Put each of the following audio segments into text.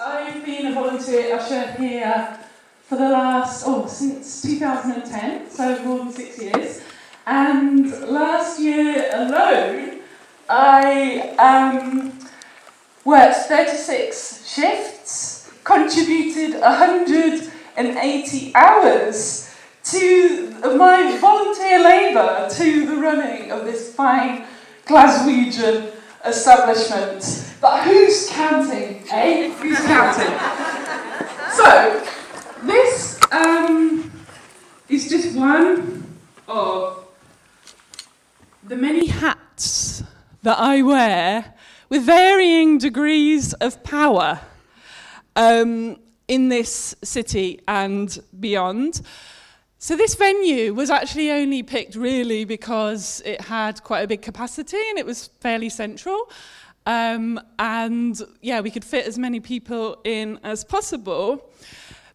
I've been a volunteer usher here for the last, oh, since 2010, so more than six years. And last year alone, I um, worked 36 shifts, contributed 180 hours to my volunteer labour to the running of this fine Glaswegian establishment. But who's counting, eh? Who's counting? so, this um, is just one of the many hats that I wear with varying degrees of power um, in this city and beyond. So, this venue was actually only picked really because it had quite a big capacity and it was fairly central. Um, and yeah, we could fit as many people in as possible.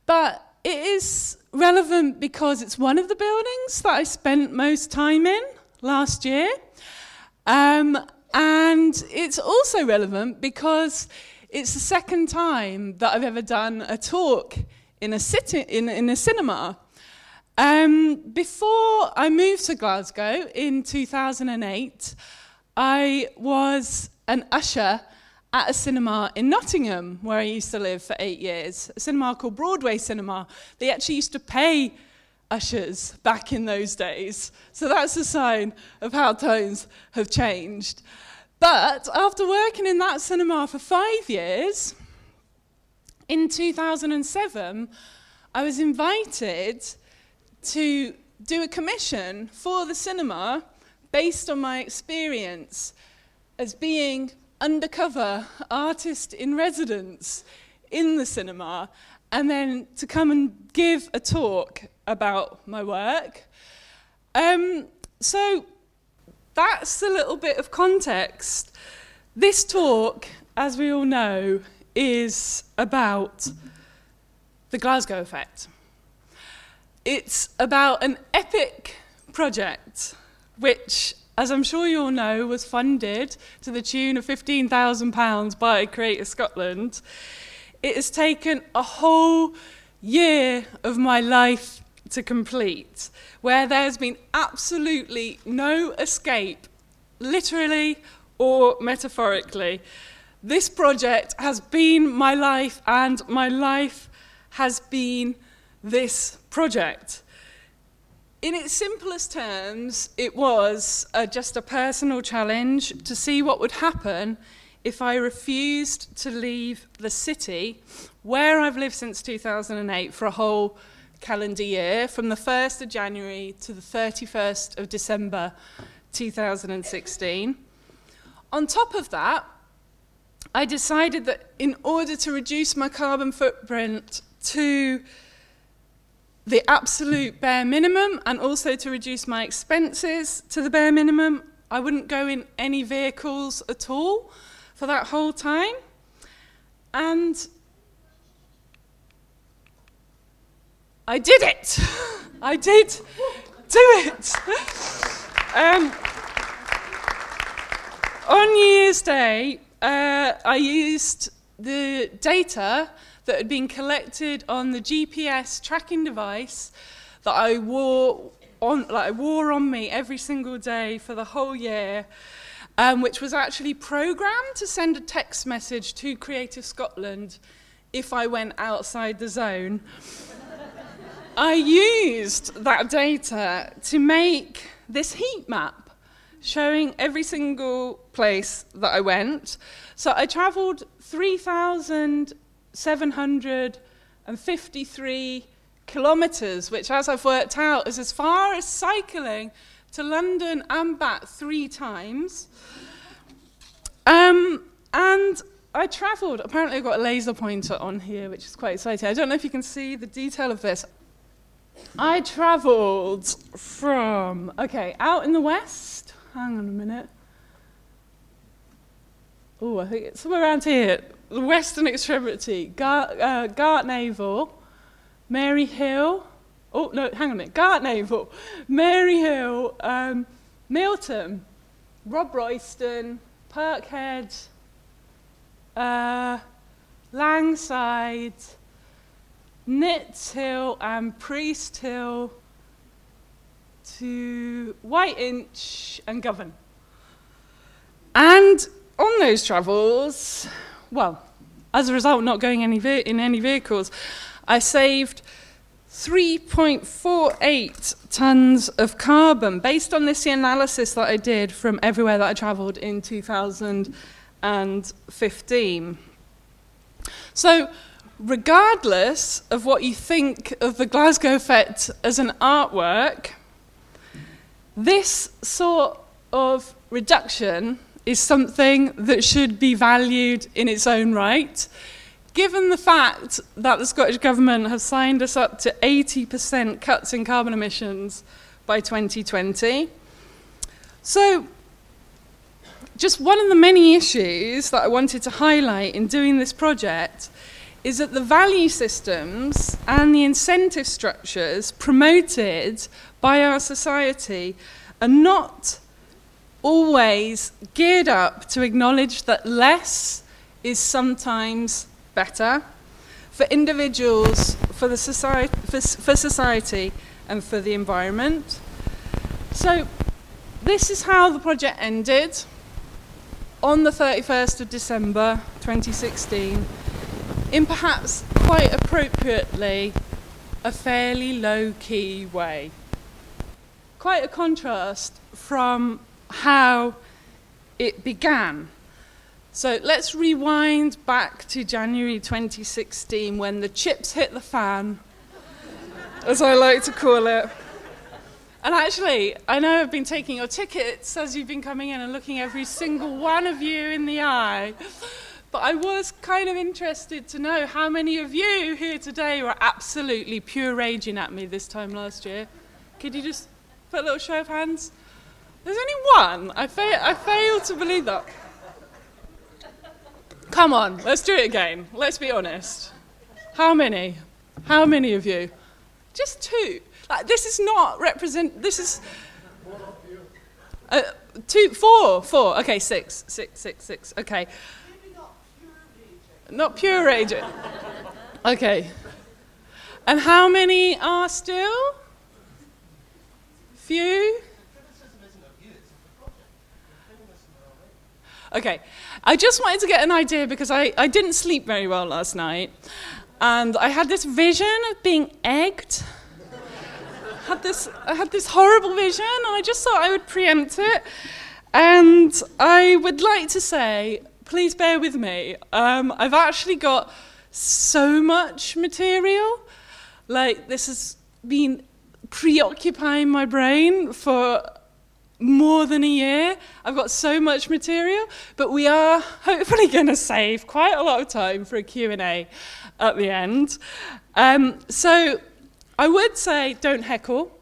But it is relevant because it's one of the buildings that I spent most time in last year. Um, and it's also relevant because it's the second time that I've ever done a talk in a, city, in, in a cinema. Um, before I moved to Glasgow in 2008, I was an usher at a cinema in Nottingham, where I used to live for eight years, a cinema called Broadway Cinema. They actually used to pay ushers back in those days. So that's a sign of how times have changed. But after working in that cinema for five years, in 2007, I was invited to do a commission for the cinema based on my experience as being undercover artist in residence in the cinema and then to come and give a talk about my work. Um, so that's a little bit of context. This talk, as we all know, is about the Glasgow effect. It's about an epic project which, as I'm sure you all know, was funded to the tune of £15,000 by Creative Scotland. It has taken a whole year of my life to complete, where there has been absolutely no escape, literally or metaphorically. This project has been my life, and my life has been this project. In its simplest terms, it was uh, just a personal challenge to see what would happen if I refused to leave the city where I've lived since 2008 for a whole calendar year, from the 1st of January to the 31st of December 2016. On top of that, I decided that in order to reduce my carbon footprint to the absolute bare minimum and also to reduce my expenses to the bare minimum, I wouldn't go in any vehicles at all for that whole time. And I did it. I did do it. Um, on New Year's Day, uh, I used the data that had been collected on the GPS tracking device that I wore on, like I wore on me every single day for the whole year, um, which was actually programmed to send a text message to Creative Scotland if I went outside the zone. I used that data to make this heat map showing every single place that I went. So I travelled 3,753 kilometres, which, as I've worked out, is as far as cycling to London and back three times. Um, and I travelled. Apparently, I've got a laser pointer on here, which is quite exciting. I don't know if you can see the detail of this. I travelled from, okay, out in the west. Hang on a minute. Oh, I think it's somewhere around here. The western extremity. Gar, uh, Gartnavel, Maryhill. Oh, no, hang on a minute. Gartnavel, Maryhill, um, Milton, Robroyston, Parkhead, uh, Langside, Nitshill, and Priesthill to Whiteinch and Govan. And on those travels, well, as a result, not going any in any vehicles, I saved 3.48 tons of carbon based on this analysis that I did from everywhere that I travelled in 2015. So, regardless of what you think of the Glasgow Fet as an artwork, this sort of reduction is something that should be valued in its own right. Given the fact that the Scottish Government has signed us up to 80% cuts in carbon emissions by 2020. So, just one of the many issues that I wanted to highlight in doing this project is that the value systems and the incentive structures promoted by our society are not always geared up to acknowledge that less is sometimes better for individuals, for, the society, for, for society, and for the environment. So, this is how the project ended on the 31st of December 2016, in perhaps quite appropriately a fairly low key way. Quite a contrast from how it began. So let's rewind back to January 2016 when the chips hit the fan, as I like to call it. And actually, I know I've been taking your tickets as you've been coming in and looking every single one of you in the eye. But I was kind of interested to know how many of you here today were absolutely pure raging at me this time last year. Could you just put a little show of hands? There's only one. I, fa- I fail to believe that. Come on, let's do it again. Let's be honest. How many? How many of you? Just two. Like, this is not represent. This is. Uh, two, four, four. Okay, six, six, six, six. Okay. Not pure rage. Okay. And how many are still? Few? Okay, I just wanted to get an idea because I, I didn't sleep very well last night. And I had this vision of being egged. had this, I had this horrible vision, and I just thought I would preempt it. And I would like to say, please bear with me. Um, I've actually got so much material. Like, this has been preoccupying my brain for more than a year. I've got so much material, but we are hopefully going to save quite a lot of time for a Q&A at the end. Um, so I would say don't heckle.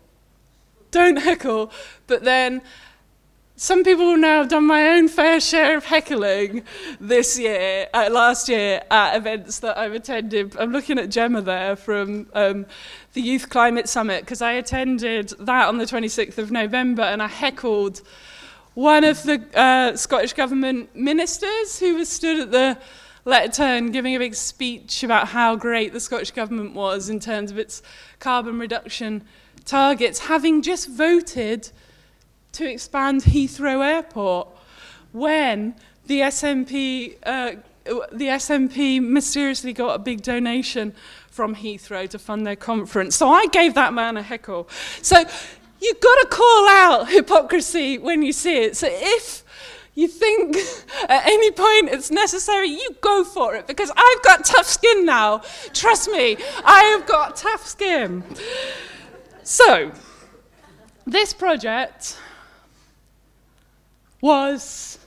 Don't heckle, but then some people will know I've done my own fair share of heckling this year, uh, last year, at events that I've attended. I'm looking at Gemma there from um, the Youth Climate Summit because I attended that on the 26th of November and I heckled one of the uh, Scottish Government ministers who was stood at the lectern giving a big speech about how great the Scottish Government was in terms of its carbon reduction targets, having just voted to expand Heathrow Airport when the SNP, uh, the SNP mysteriously got a big donation from Heathrow to fund their conference. So I gave that man a heckle. So you've got to call out hypocrisy when you see it. So if you think at any point it's necessary, you go for it because I've got tough skin now. Trust me, I have got tough skin. So, this project was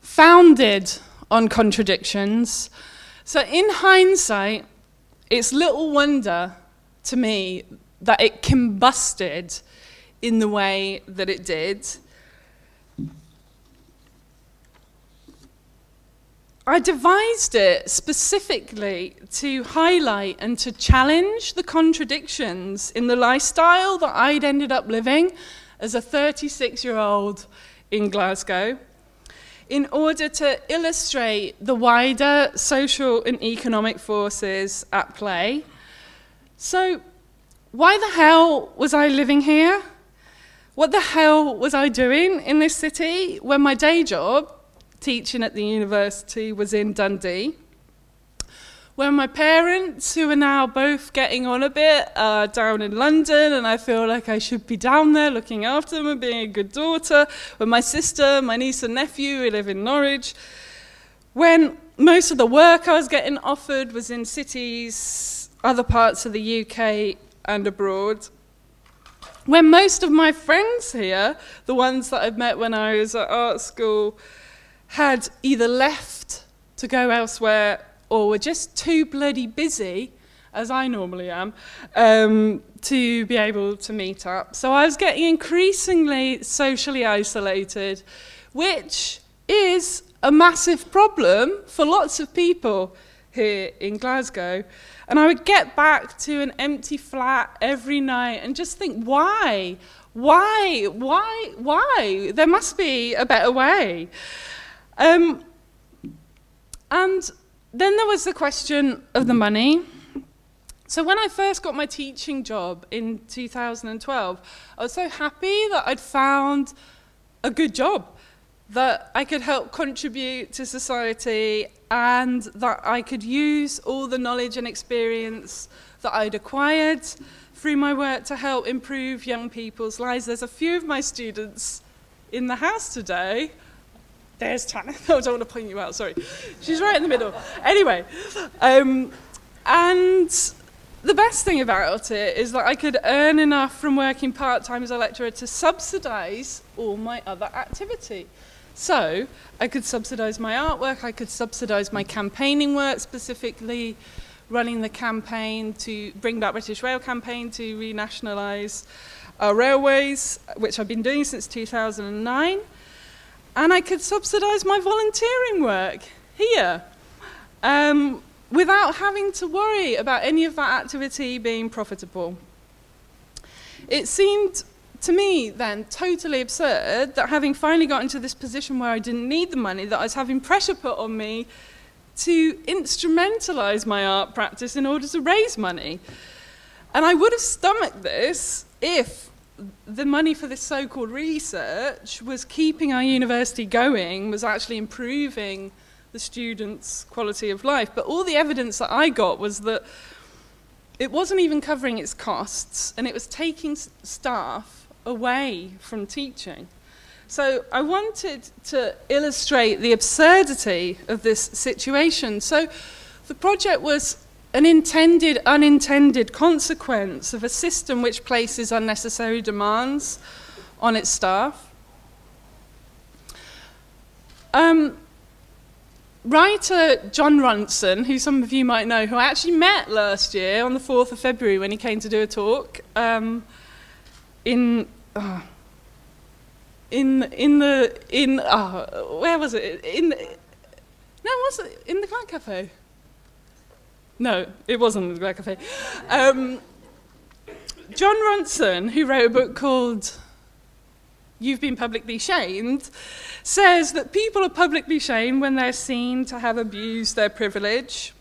founded on contradictions. So, in hindsight, it's little wonder to me that it combusted in the way that it did. I devised it specifically to highlight and to challenge the contradictions in the lifestyle that I'd ended up living as a 36 year old in Glasgow. in order to illustrate the wider social and economic forces at play. So, why the hell was I living here? What the hell was I doing in this city when my day job, teaching at the university, was in Dundee? When my parents, who are now both getting on a bit, are down in London, and I feel like I should be down there looking after them and being a good daughter. When my sister, my niece, and nephew, who live in Norwich. When most of the work I was getting offered was in cities, other parts of the UK, and abroad. When most of my friends here, the ones that I've met when I was at art school, had either left to go elsewhere or were just too bloody busy, as I normally am, um, to be able to meet up. So I was getting increasingly socially isolated, which is a massive problem for lots of people here in Glasgow. And I would get back to an empty flat every night and just think, why? Why? Why? Why? There must be a better way. Um, and then there was the question of the money. So when I first got my teaching job in 2012, I was so happy that I'd found a good job, that I could help contribute to society and that I could use all the knowledge and experience that I'd acquired through my work to help improve young people's lives. There's a few of my students in the house today there's Tana. No, I don't want to point you out, sorry. She's right in the middle. Anyway, um, and the best thing about it is that I could earn enough from working part time as a lecturer to subsidise all my other activity. So I could subsidise my artwork, I could subsidise my campaigning work, specifically running the campaign to bring back British Rail campaign to renationalise our railways, which I've been doing since 2009 and I could subsidize my volunteering work here um, without having to worry about any of that activity being profitable. It seemed to me then totally absurd that having finally got into this position where I didn't need the money, that I was having pressure put on me to instrumentalize my art practice in order to raise money. And I would have stomached this if the money for this so-called research was keeping our university going, was actually improving the students' quality of life. But all the evidence that I got was that it wasn't even covering its costs, and it was taking staff away from teaching. So I wanted to illustrate the absurdity of this situation. So the project was an intended, unintended consequence of a system which places unnecessary demands on its staff. Um, writer Jon Ronson, who some of you might know, who I actually met last year on the 4th of February when he came to do a talk um, in. Uh, in in the in uh, where was it in no was it in the Grand Cafe no, it wasn't the Black Cafe. Um, Jon Ronson, who wrote a book called You've Been Publicly Shamed, says that people are publicly shamed when they're seen to have abused their privilege.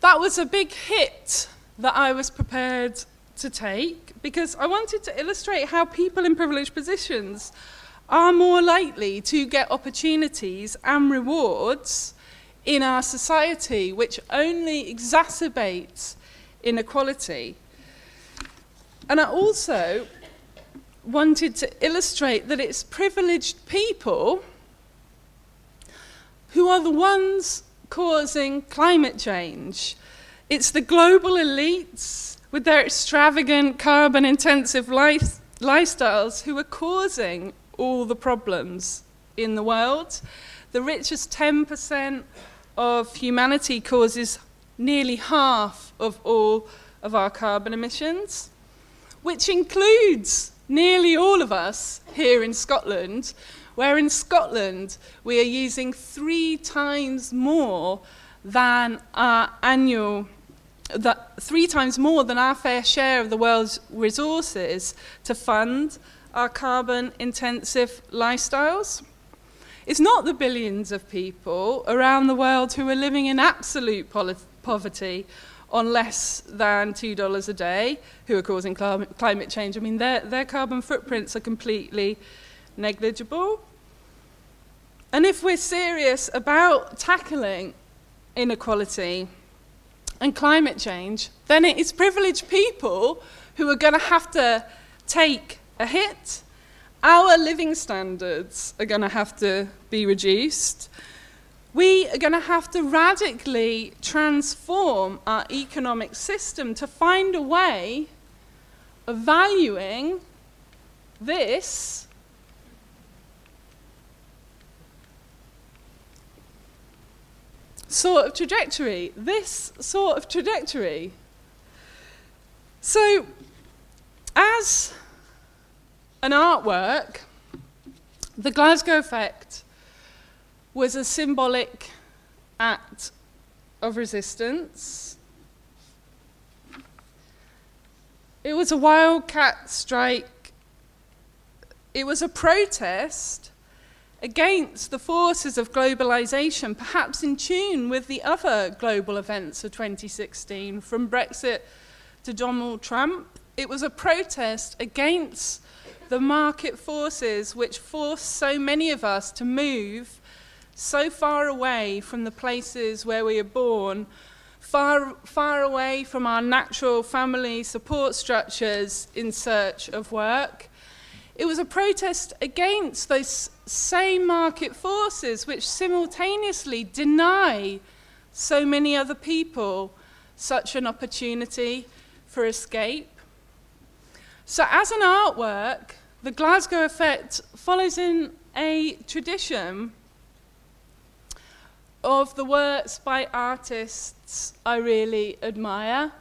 That was a big hit that I was prepared to take because I wanted to illustrate how people in privileged positions are more likely to get opportunities and rewards in our society, which only exacerbates inequality. And I also wanted to illustrate that it's privileged people who are the ones causing climate change. It's the global elites with their extravagant carbon intensive life, lifestyles who are causing all the problems in the world. The richest 10% of humanity causes nearly half of all of our carbon emissions, which includes nearly all of us here in Scotland, where in Scotland we are using three times more than our annual that three times more than our fair share of the world's resources to fund our carbon intensive lifestyles. It's not the billions of people around the world who are living in absolute poverty on less than $2 a day who are causing climate change. I mean, their, their carbon footprints are completely negligible. And if we're serious about tackling inequality and climate change, then it is privileged people who are going to have to take a hit. Our living standards are going to have to be reduced. We are going to have to radically transform our economic system to find a way of valuing this sort of trajectory, this sort of trajectory. So, as an artwork, the Glasgow effect was a symbolic act of resistance. It was a wildcat strike. It was a protest against the forces of globalization, perhaps in tune with the other global events of 2016, from Brexit to Donald Trump. It was a protest against the market forces which force so many of us to move so far away from the places where we are born, far, far away from our natural family support structures in search of work. It was a protest against those same market forces which simultaneously deny so many other people such an opportunity for escape. So, as an artwork, the Glasgow effect follows in a tradition of the works by artists I really admire.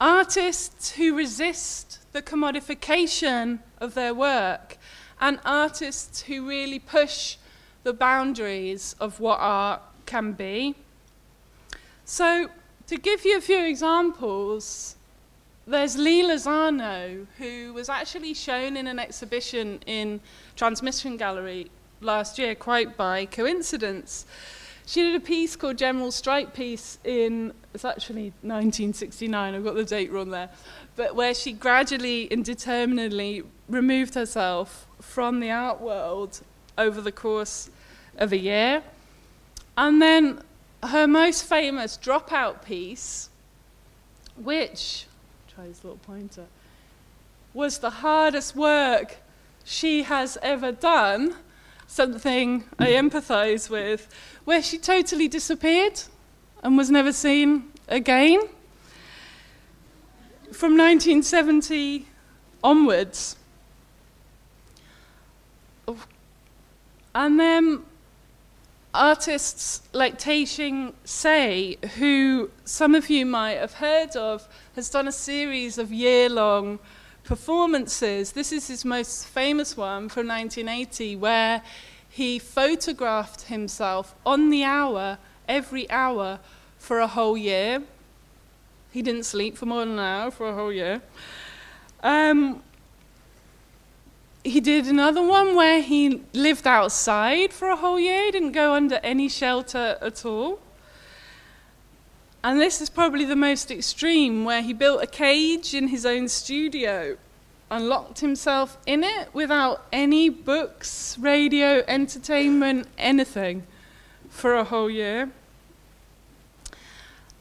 Artists who resist the commodification of their work and artists who really push the boundaries of what art can be. So, to give you a few examples, there's Lee Lozano, who was actually shown in an exhibition in Transmission Gallery last year, quite by coincidence. She did a piece called General Strike Piece in, it's actually 1969, I've got the date wrong there, but where she gradually and determinedly removed herself from the art world over the course of a year. And then her most famous dropout piece, which, try this little pointer, was the hardest work she has ever done, something I empathize with, where she totally disappeared and was never seen again. From 1970 onwards. Oh, and then artists like Tehching Hsieh, who some of you might have heard of, has done a series of year long performances. This is his most famous one from 1980, where he photographed himself on the hour, every hour, for a whole year. He didn't sleep for more than an hour for a whole year. Um, he did another one where he lived outside for a whole year, he didn't go under any shelter at all. And this is probably the most extreme, where he built a cage in his own studio and locked himself in it without any books, radio, entertainment, anything for a whole year.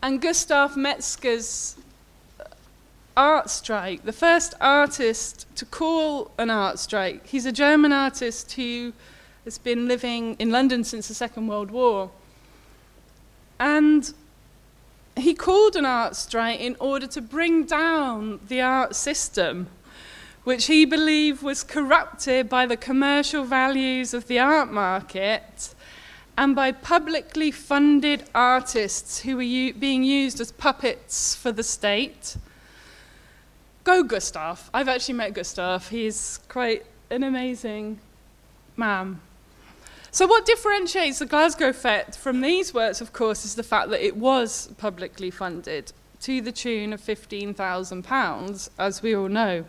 And Gustav Metzger's art strike, the first artist to call an art strike, he's a German artist who has been living in London since the Second World War. And he called an art strike in order to bring down the art system which he believed was corrupted by the commercial values of the art market and by publicly funded artists who were u- being used as puppets for the state. Go, Gustav. I've actually met Gustav. He's quite an amazing man. So, what differentiates the Glasgow Effect from these works, of course, is the fact that it was publicly funded to the tune of £15,000, as we all know.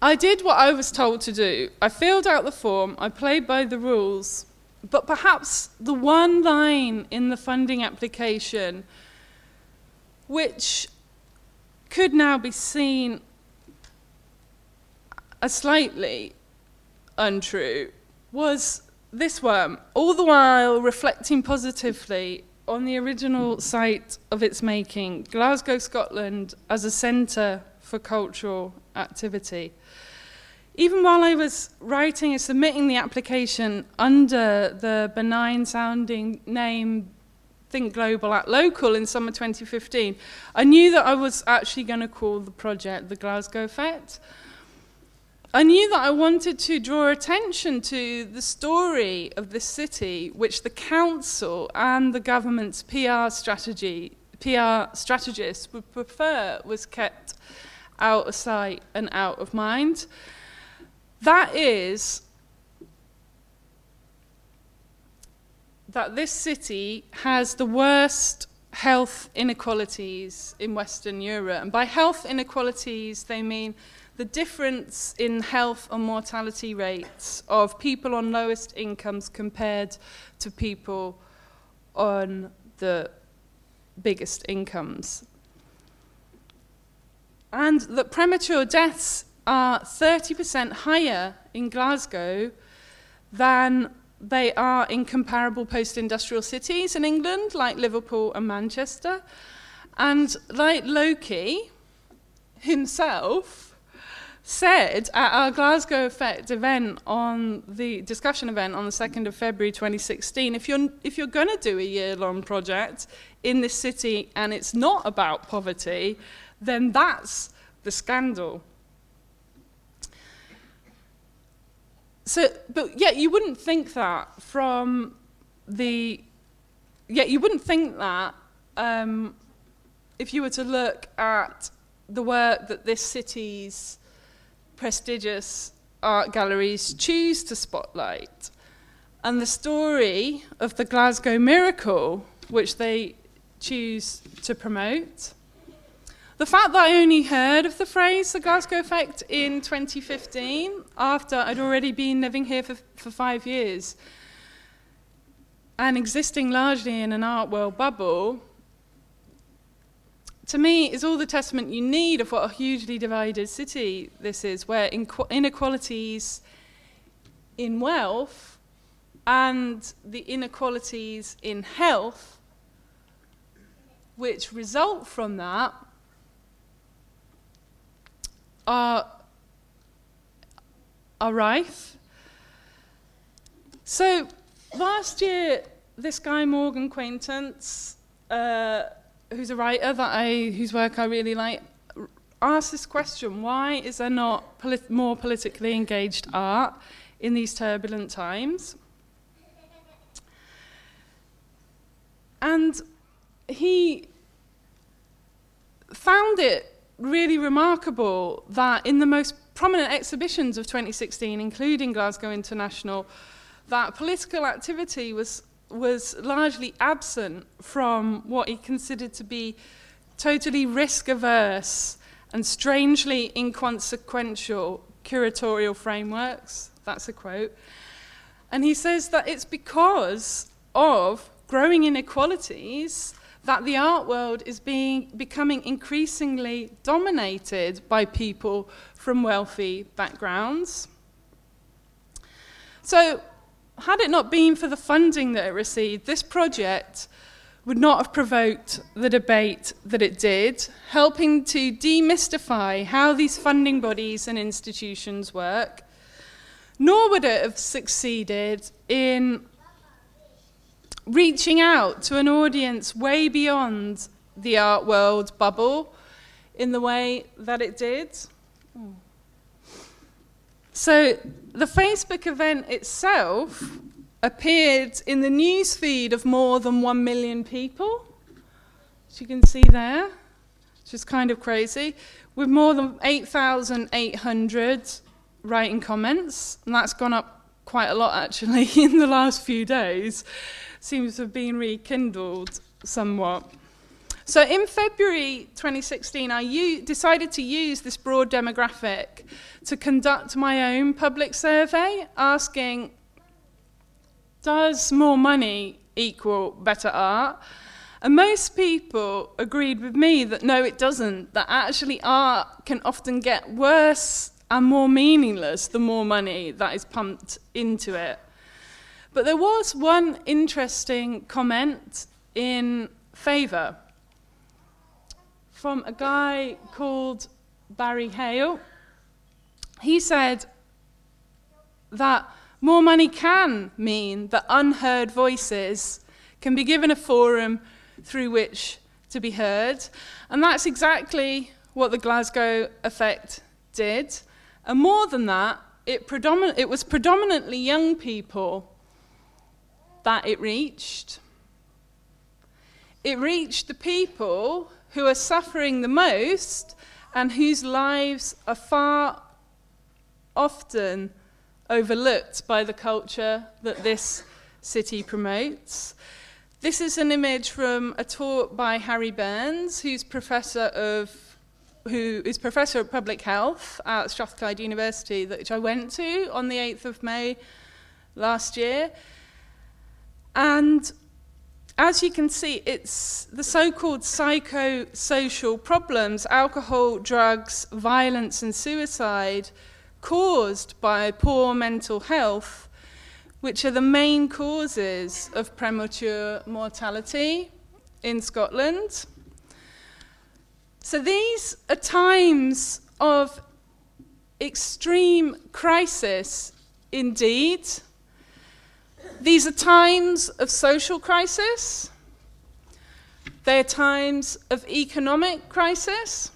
I did what I was told to do. I filled out the form, I played by the rules, but perhaps the one line in the funding application which could now be seen as slightly untrue was this one, all the while reflecting positively on the original site of its making, Glasgow, Scotland, as a centre for cultural activity. Even while I was writing and submitting the application under the benign sounding name Think Global Act Local in summer 2015, I knew that I was actually going to call the project the Glasgow Effect. I knew that I wanted to draw attention to the story of this city, which the council and the government's PR strategy, PR strategists would prefer was kept out of sight and out of mind. That is that this city has the worst health inequalities in Western Europe. And by health inequalities, they mean the difference in health and mortality rates of people on lowest incomes compared to people on the biggest incomes. And that premature deaths are 30% higher in Glasgow than they are in comparable post industrial cities in England, like Liverpool and Manchester. And like Loki himself said at our Glasgow Effect event on the discussion event on the 2nd of February 2016, if you're, if you're going to do a year long project in this city and it's not about poverty, then that's the scandal. So, but yet you wouldn't think that from the, yet you wouldn't think that um, if you were to look at the work that this city's prestigious art galleries choose to spotlight and the story of the Glasgow Miracle, which they choose to promote. The fact that I only heard of the phrase the Glasgow effect in 2015, after I'd already been living here for, for five years and existing largely in an art world bubble, to me is all the testament you need of what a hugely divided city this is, where inequalities in wealth and the inequalities in health, which result from that, are, are rife. So last year, this guy Morgan Quaintance, uh, who's a writer that I, whose work I really like, asked this question: Why is there not polit- more politically engaged art in these turbulent times? And he found it really remarkable that in the most prominent exhibitions of 2016, including Glasgow International, that political activity was, was largely absent from what he considered to be totally risk averse and strangely inconsequential curatorial frameworks. That's a quote. And he says that it's because of growing inequalities that the art world is being, becoming increasingly dominated by people from wealthy backgrounds. So, had it not been for the funding that it received, this project would not have provoked the debate that it did, helping to demystify how these funding bodies and institutions work, nor would it have succeeded in reaching out to an audience way beyond the art world bubble in the way that it did. So the Facebook event itself appeared in the news feed of more than 1 million people, as you can see there, which is kind of crazy, with more than 8,800 writing comments, and that's gone up quite a lot actually in the last few days seems to have been rekindled somewhat. So in February 2016, I u- decided to use this broad demographic to conduct my own public survey asking Does more money equal better art? And most people agreed with me that no, it doesn't, that actually art can often get worse and more meaningless the more money that is pumped into it. But there was one interesting comment in favour from a guy called Barry Hale. He said that more money can mean that unheard voices can be given a forum through which to be heard. And that's exactly what the Glasgow effect did. And more than that, it, predomin- it was predominantly young people that it reached. It reached the people who are suffering the most and whose lives are far often overlooked by the culture that this city promotes. This is an image from a talk by Harry Burns, who's professor of who is professor of public health at Strathclyde University, which I went to on the 8th of May last year. And as you can see, it's the so called psychosocial problems alcohol, drugs, violence, and suicide caused by poor mental health, which are the main causes of premature mortality in Scotland. So these are times of extreme crisis indeed. These are times of social crisis. They are times of economic crisis.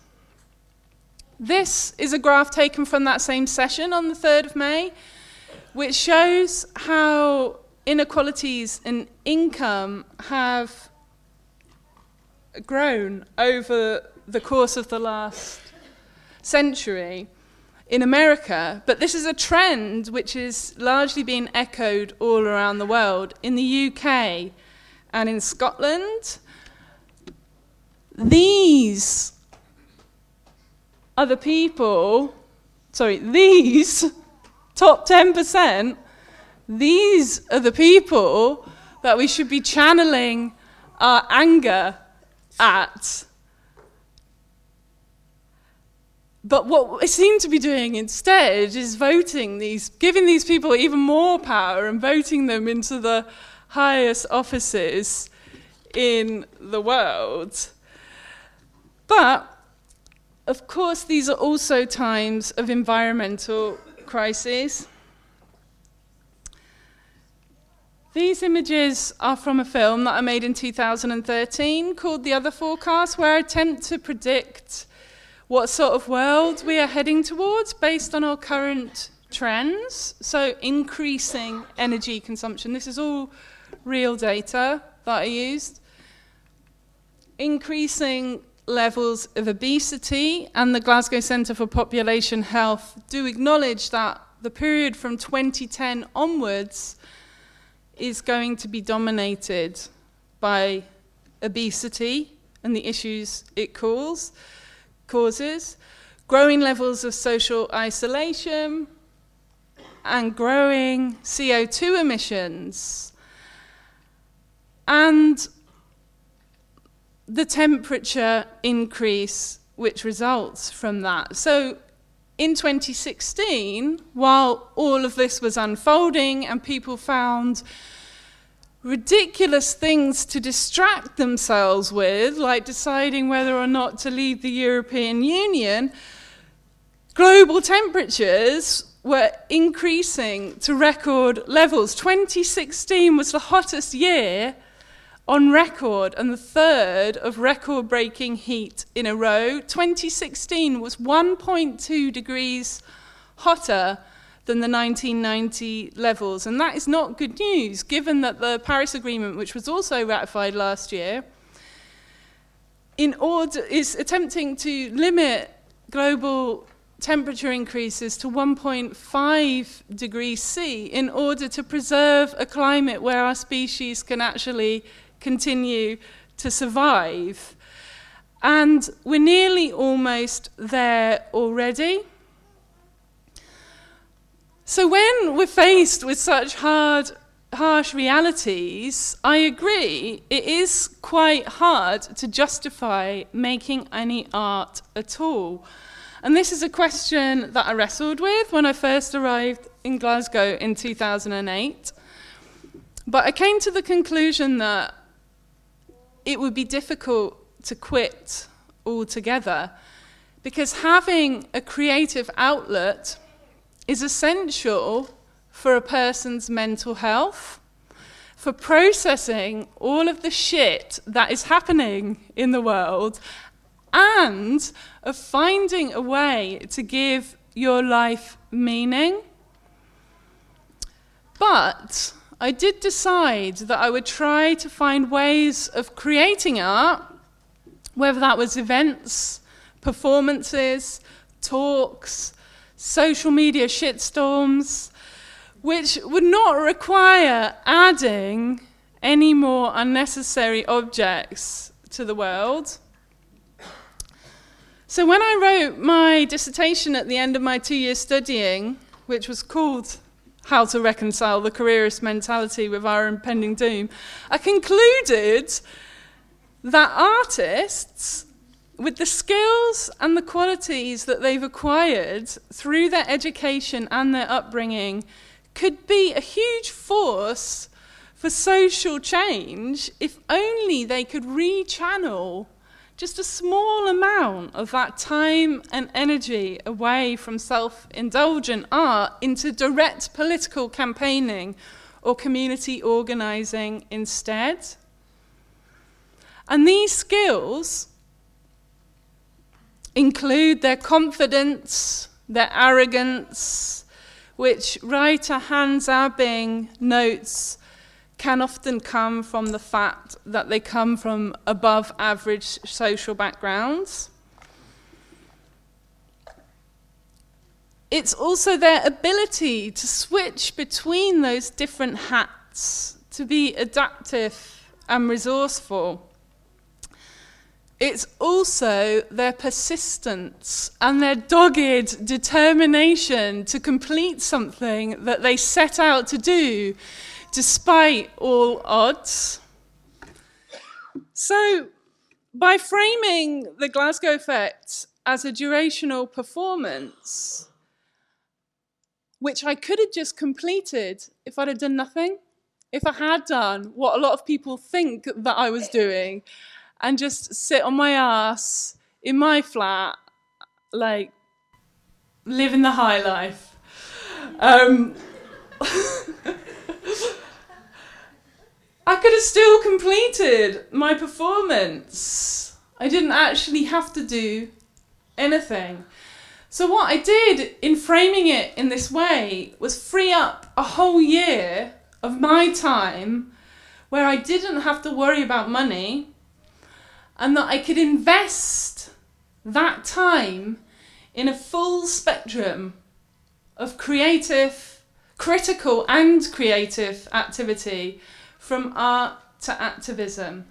This is a graph taken from that same session on the 3rd of May, which shows how inequalities in income have grown over the course of the last century in America, but this is a trend which is largely being echoed all around the world. In the UK and in Scotland, these are the people, sorry, these top 10%, these are the people that we should be channeling our anger at But what we seem to be doing instead is voting these, giving these people even more power and voting them into the highest offices in the world. But, of course, these are also times of environmental crises. These images are from a film that I made in 2013 called The Other Forecast, where I attempt to predict what sort of world we are heading towards based on our current trends. So, increasing energy consumption. This is all real data that I used. Increasing levels of obesity, and the Glasgow Centre for Population Health do acknowledge that the period from 2010 onwards is going to be dominated by obesity and the issues it causes causes, growing levels of social isolation, and growing CO2 emissions. And the temperature increase which results from that. So in 2016, while all of this was unfolding and people found ridiculous things to distract themselves with, like deciding whether or not to leave the European Union, global temperatures were increasing to record levels. 2016 was the hottest year on record and the third of record breaking heat in a row. 2016 was 1.2 degrees hotter than the 1990 levels. And that is not good news, given that the Paris Agreement, which was also ratified last year, in order, is attempting to limit global temperature increases to 1.5 degrees C in order to preserve a climate where our species can actually continue to survive. And we're nearly almost there already. So, when we're faced with such hard, harsh realities, I agree it is quite hard to justify making any art at all. And this is a question that I wrestled with when I first arrived in Glasgow in 2008. But I came to the conclusion that it would be difficult to quit altogether because having a creative outlet is essential for a person's mental health, for processing all of the shit that is happening in the world, and of finding a way to give your life meaning. But I did decide that I would try to find ways of creating art, whether that was events, performances, talks, social media shitstorms, which would not require adding any more unnecessary objects to the world. So, when I wrote my dissertation at the end of my two years studying, which was called How to Reconcile the Careerist Mentality with Our Impending Doom, I concluded that artists with the skills and the qualities that they've acquired through their education and their upbringing, could be a huge force for social change if only they could rechannel just a small amount of that time and energy away from self indulgent art into direct political campaigning or community organising instead. And these skills include their confidence, their arrogance, which writer Hans Abbing notes can often come from the fact that they come from above average social backgrounds. It's also their ability to switch between those different hats, to be adaptive and resourceful. It's also their persistence and their dogged determination to complete something that they set out to do despite all odds. So, by framing the Glasgow Effect as a durational performance, which I could have just completed if I'd have done nothing, if I had done what a lot of people think that I was doing, and just sit on my ass in my flat, like living the high life. Um, I could have still completed my performance. I didn't actually have to do anything. So, what I did in framing it in this way was free up a whole year of my time where I didn't have to worry about money and that I could invest that time in a full spectrum of creative, critical, and creative activity from art to activism.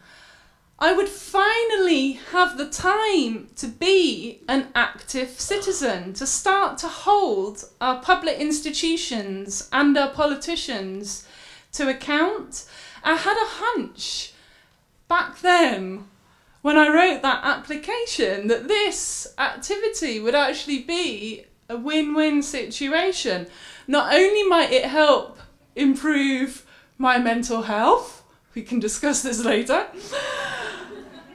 I would finally have the time to be an active citizen, to start to hold our public institutions and our politicians to account. I had a hunch back then when I wrote that application that this activity would actually be a win win situation. Not only might it help improve my mental health, we can discuss this later,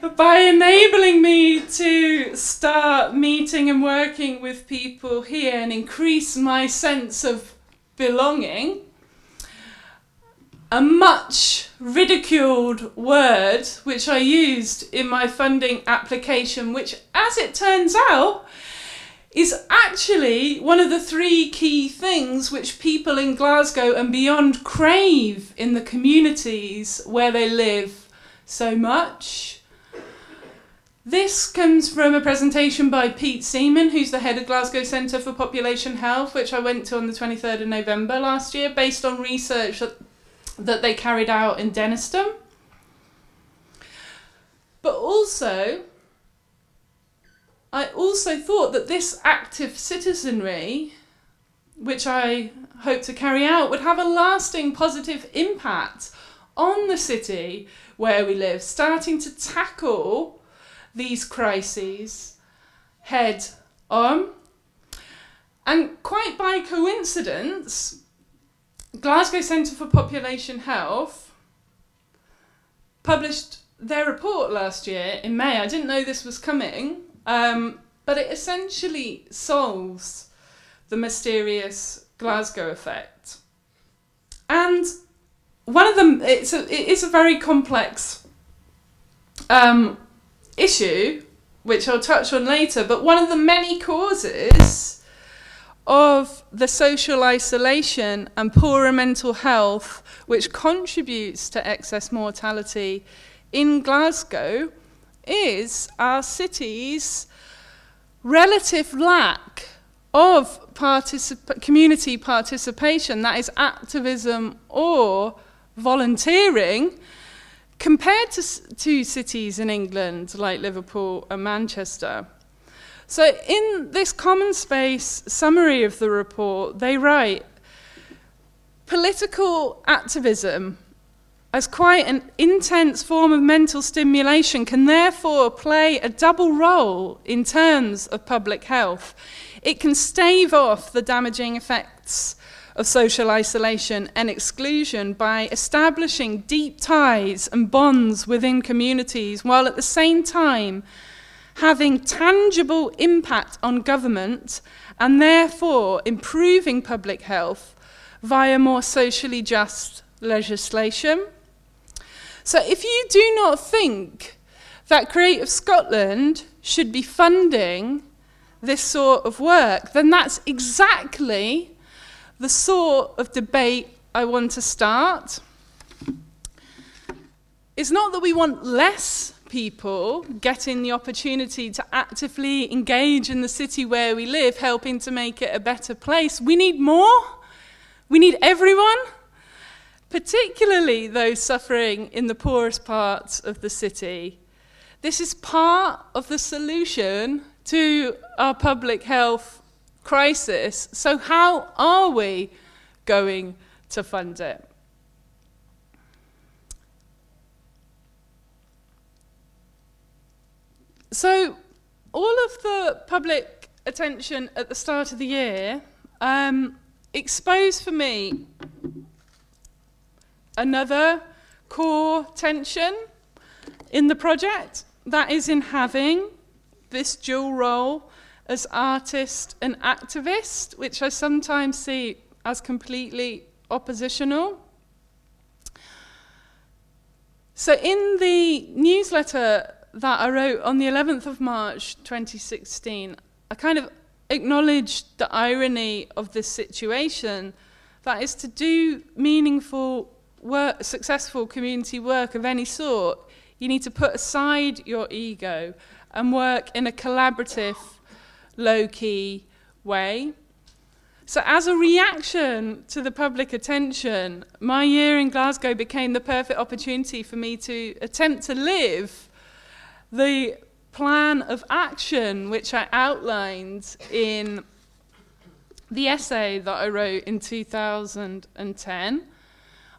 but by enabling me to start meeting and working with people here and increase my sense of belonging a much ridiculed word which I used in my funding application, which, as it turns out, is actually one of the three key things which people in Glasgow and beyond crave in the communities where they live so much. This comes from a presentation by Pete Seaman, who's the head of Glasgow Centre for Population Health, which I went to on the 23rd of November last year, based on research that that they carried out in Dennistoun. also, I also thought that this active citizenry, which I hope to carry out, would have a lasting positive impact on the city where we live, starting to tackle these crises head on. And quite by coincidence, Glasgow Centre for Population Health published their report last year in May. I didn't know this was coming, um, but it essentially solves the mysterious Glasgow effect. And one of them, it's a, it is a very complex um, issue, which I'll touch on later, but one of the many causes of the social isolation and poorer mental health which contributes to excess mortality in Glasgow is our city's relative lack of particip community participation, that is activism or volunteering, compared to, to cities in England like Liverpool and Manchester. So, in this CommonSpace summary of the report, they write political activism as quite an intense form of mental stimulation can therefore play a double role in terms of public health. It can stave off the damaging effects of social isolation and exclusion by establishing deep ties and bonds within communities, while at the same time having tangible impact on government and therefore improving public health via more socially just legislation. So if you do not think that Creative Scotland should be funding this sort of work, then that's exactly the sort of debate I want to start. It's not that we want less people getting the opportunity to actively engage in the city where we live, helping to make it a better place. We need more. We need everyone particularly those suffering in the poorest parts of the city. This is part of the solution to our public health crisis. So, how are we going to fund it? So, all of the public attention at the start of the year um, exposed for me another core tension in the project that is in having this dual role as artist and activist, which I sometimes see as completely oppositional. So, in the newsletter that I wrote on the 11th of March 2016, I kind of acknowledged the irony of this situation that is to do meaningful work, successful community work of any sort, you need to put aside your ego and work in a collaborative, low key way. So, as a reaction to the public attention, my year in Glasgow became the perfect opportunity for me to attempt to live the plan of action which I outlined in the essay that I wrote in 2010.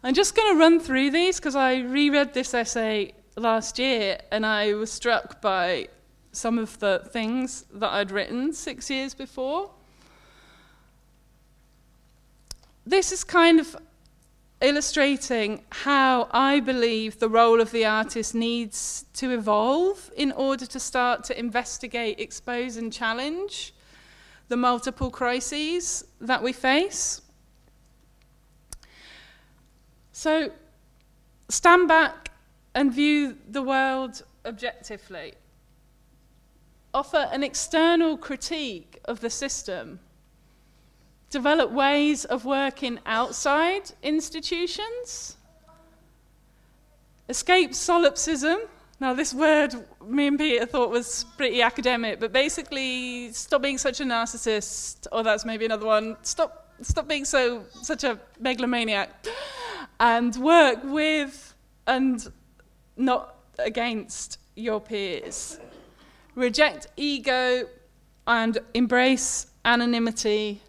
I'm just going to run through these because I reread this essay last year and I was struck by some of the things that I'd written six years before. This is kind of illustrating how I believe the role of the artist needs to evolve in order to start to investigate, expose, and challenge the multiple crises that we face. So stand back and view the world objectively. Offer an external critique of the system. Develop ways of working outside institutions. Escape solipsism. Now, this word me and Peter thought was pretty academic, but basically, stop being such a narcissist, or that's maybe another one. Stop, stop being so such a megalomaniac and work with and not against your peers. Reject ego and embrace anonymity.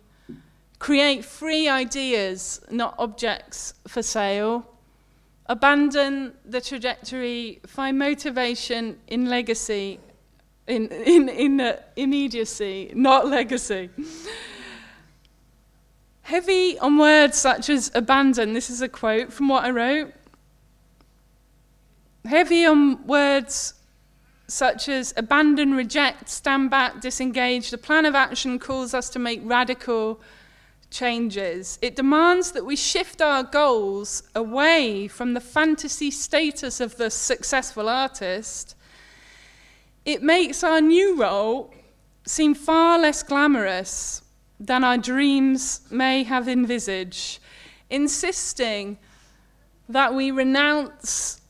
Create free ideas, not objects for sale. Abandon the trajectory, find motivation in legacy, in, in, in uh, immediacy, not legacy. Heavy on words such as abandon, this is a quote from what I wrote. Heavy on words such as abandon, reject, stand back, disengage. The plan of action calls us to make radical changes. It demands that we shift our goals away from the fantasy status of the successful artist. It makes our new role seem far less glamorous than our dreams may have envisaged, insisting that we renounce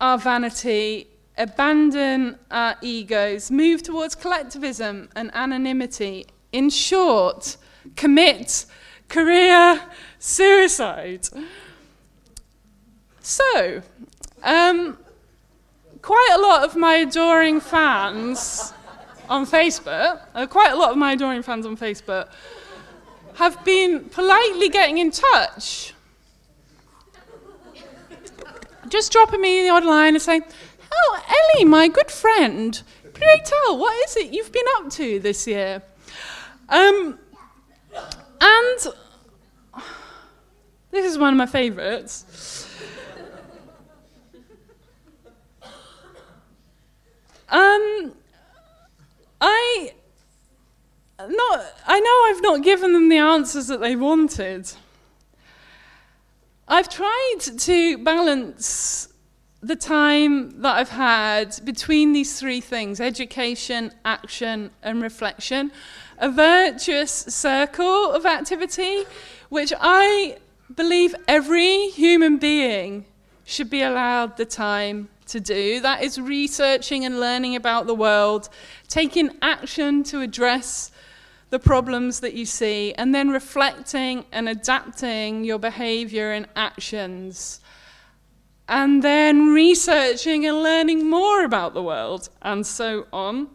our vanity, abandon our egos, move towards collectivism and anonymity. In short, commit career suicide. So, um, quite a lot of my adoring fans on Facebook, uh, quite a lot of my adoring fans on Facebook, have been politely getting in touch. Just dropping me the odd line and saying, Oh, Ellie, my good friend, pray tell, what is it you've been up to this year? Um, and this is one of my favourites. Um, I not I know I've not given them the answers that they wanted. I've tried to balance the time that I've had between these three things education, action, and reflection a virtuous circle of activity, which I believe every human being should be allowed the time to do. That is researching and learning about the world, taking action to address the problems that you see, and then reflecting and adapting your behavior and actions. And then researching and learning more about the world, and so on.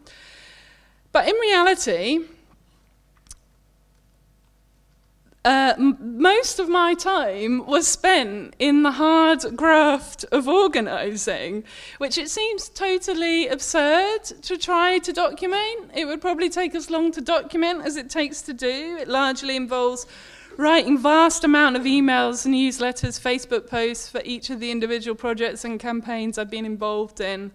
But in reality, uh, m- most of my time was spent in the hard graft of organising, which it seems totally absurd to try to document. It would probably take as long to document as it takes to do. It largely involves writing vast amount of emails, newsletters, Facebook posts for each of the individual projects and campaigns I've been involved in.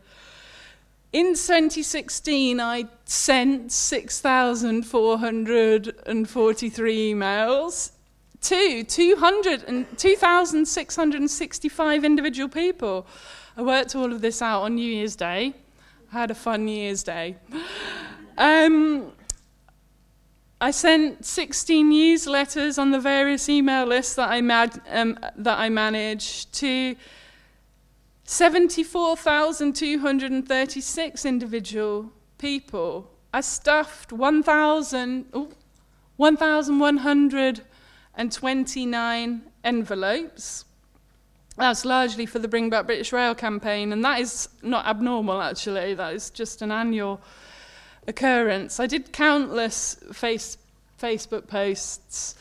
In 2016, I sent 6,443 emails to 200 and 2,665 individual people. I worked all of this out on New Year's Day. I had a fun New Year's Day. Um, I sent 16 newsletters on the various email lists that I, mad, um, that I managed to 74,236 individual people. I stuffed 1,000, 1,129 envelopes. That's largely for the Bring Back British Rail campaign, and that is not abnormal actually, that is just an annual occurrence. I did countless face, Facebook posts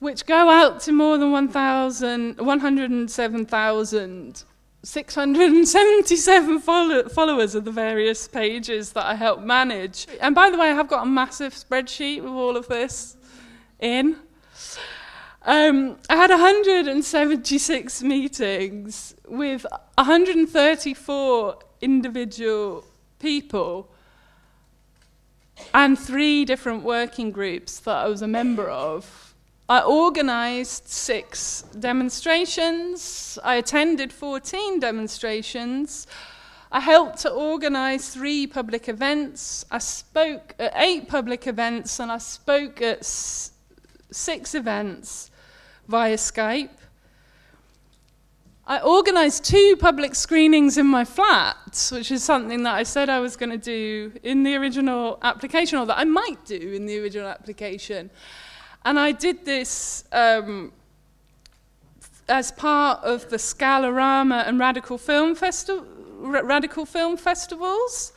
which go out to more than 1,000, 107,000 677 follow- followers of the various pages that I help manage. And by the way, I have got a massive spreadsheet with all of this in. Um, I had 176 meetings with 134 individual people and three different working groups that I was a member of. I organised six demonstrations. I attended 14 demonstrations. I helped to organise three public events. I spoke at eight public events and I spoke at six events via Skype. I organised two public screenings in my flat, which is something that I said I was going to do in the original application, or that I might do in the original application. And I did this um, as part of the Scalarama and Radical Film Festival, r- radical film festivals,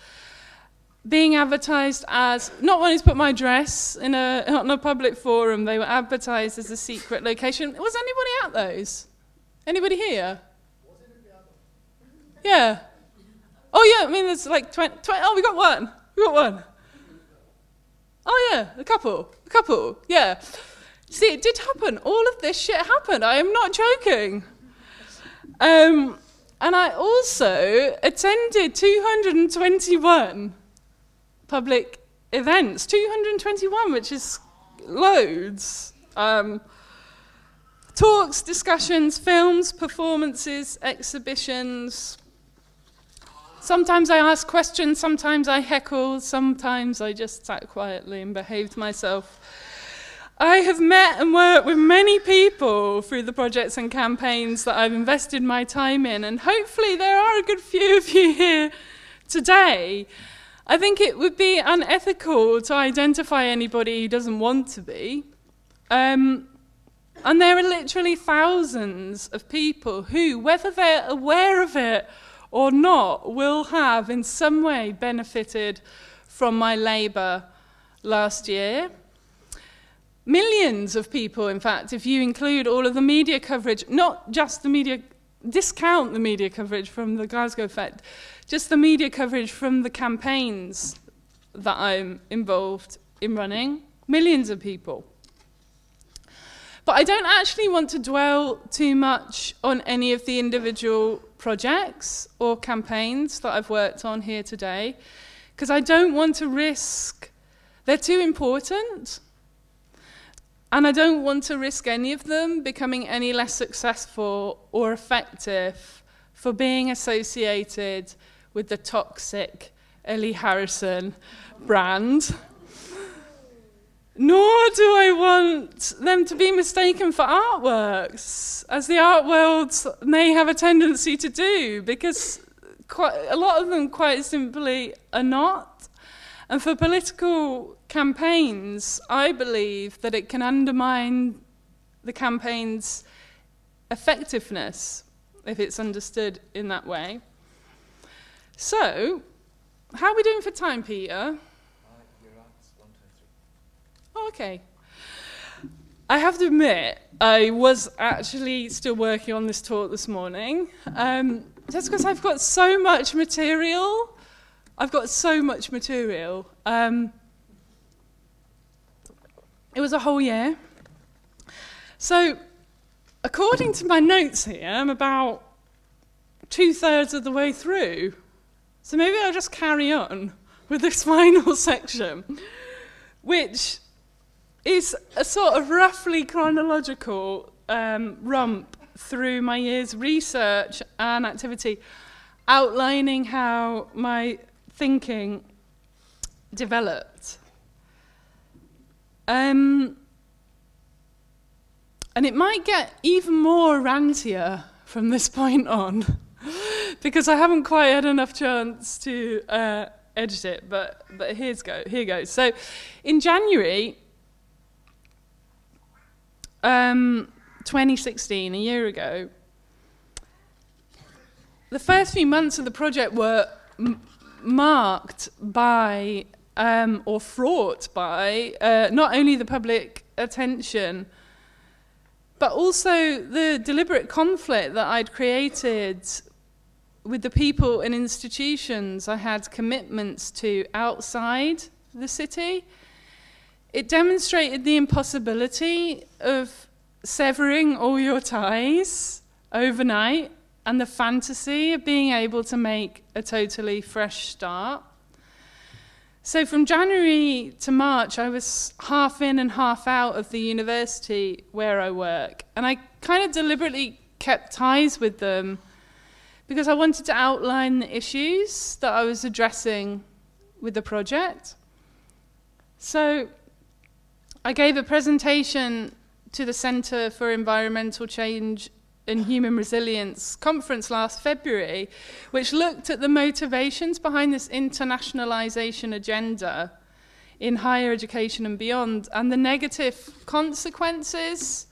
being advertised as not wanting to put my address in a, on a public forum, they were advertised as a secret location. Was anybody at those? Anybody here? Yeah. Oh, yeah, I mean, there's like 20, 20 oh, we got one. We got one. Oh, yeah, a couple. Couple, yeah. See, it did happen. All of this shit happened. I am not joking. Um, and I also attended 221 public events. 221, which is loads. Um, talks, discussions, films, performances, exhibitions. Sometimes I asked questions, sometimes I heckled, sometimes I just sat quietly and behaved myself. I have met and worked with many people through the projects and campaigns that I've invested my time in, and hopefully there are a good few of you here today. I think it would be unethical to identify anybody who doesn't want to be. Um, and there are literally thousands of people who, whether they're aware of it or not, will have in some way benefited from my labour last year. Millions of people, in fact, if you include all of the media coverage, not just the media, discount the media coverage from the Glasgow Effect, just the media coverage from the campaigns that I'm involved in running, millions of people. But I don't actually want to dwell too much on any of the individual projects or campaigns that I've worked on here today, because I don't want to risk, they're too important. And I don't want to risk any of them becoming any less successful or effective for being associated with the toxic Ellie Harrison brand. Nor do I want them to be mistaken for artworks, as the art world may have a tendency to do, because quite, a lot of them quite simply are not. And for political campaigns, I believe that it can undermine the campaign's effectiveness if it's understood in that way. So, how are we doing for time, Peter? Oh, okay. I have to admit, I was actually still working on this talk this morning. Um, just because I've got so much material. I've got so much material. Um, it was a whole year. So, according to my notes here, I'm about two thirds of the way through. So maybe I'll just carry on with this final section, which is a sort of roughly chronological um, romp through my year's research and activity, outlining how my thinking developed. Um, and it might get even more rantier from this point on, because I haven't quite had enough chance to uh, edit it. But but here's go here goes. So, in January um, 2016, a year ago, the first few months of the project were m- marked by um, or fraught by uh, not only the public attention, but also the deliberate conflict that I'd created with the people and institutions I had commitments to outside the city. It demonstrated the impossibility of severing all your ties overnight and the fantasy of being able to make a totally fresh start. So, from January to March, I was half in and half out of the university where I work. And I kind of deliberately kept ties with them because I wanted to outline the issues that I was addressing with the project. So, I gave a presentation to the Centre for Environmental Change and Human Resilience conference last February, which looked at the motivations behind this internationalisation agenda in higher education and beyond, and the negative consequences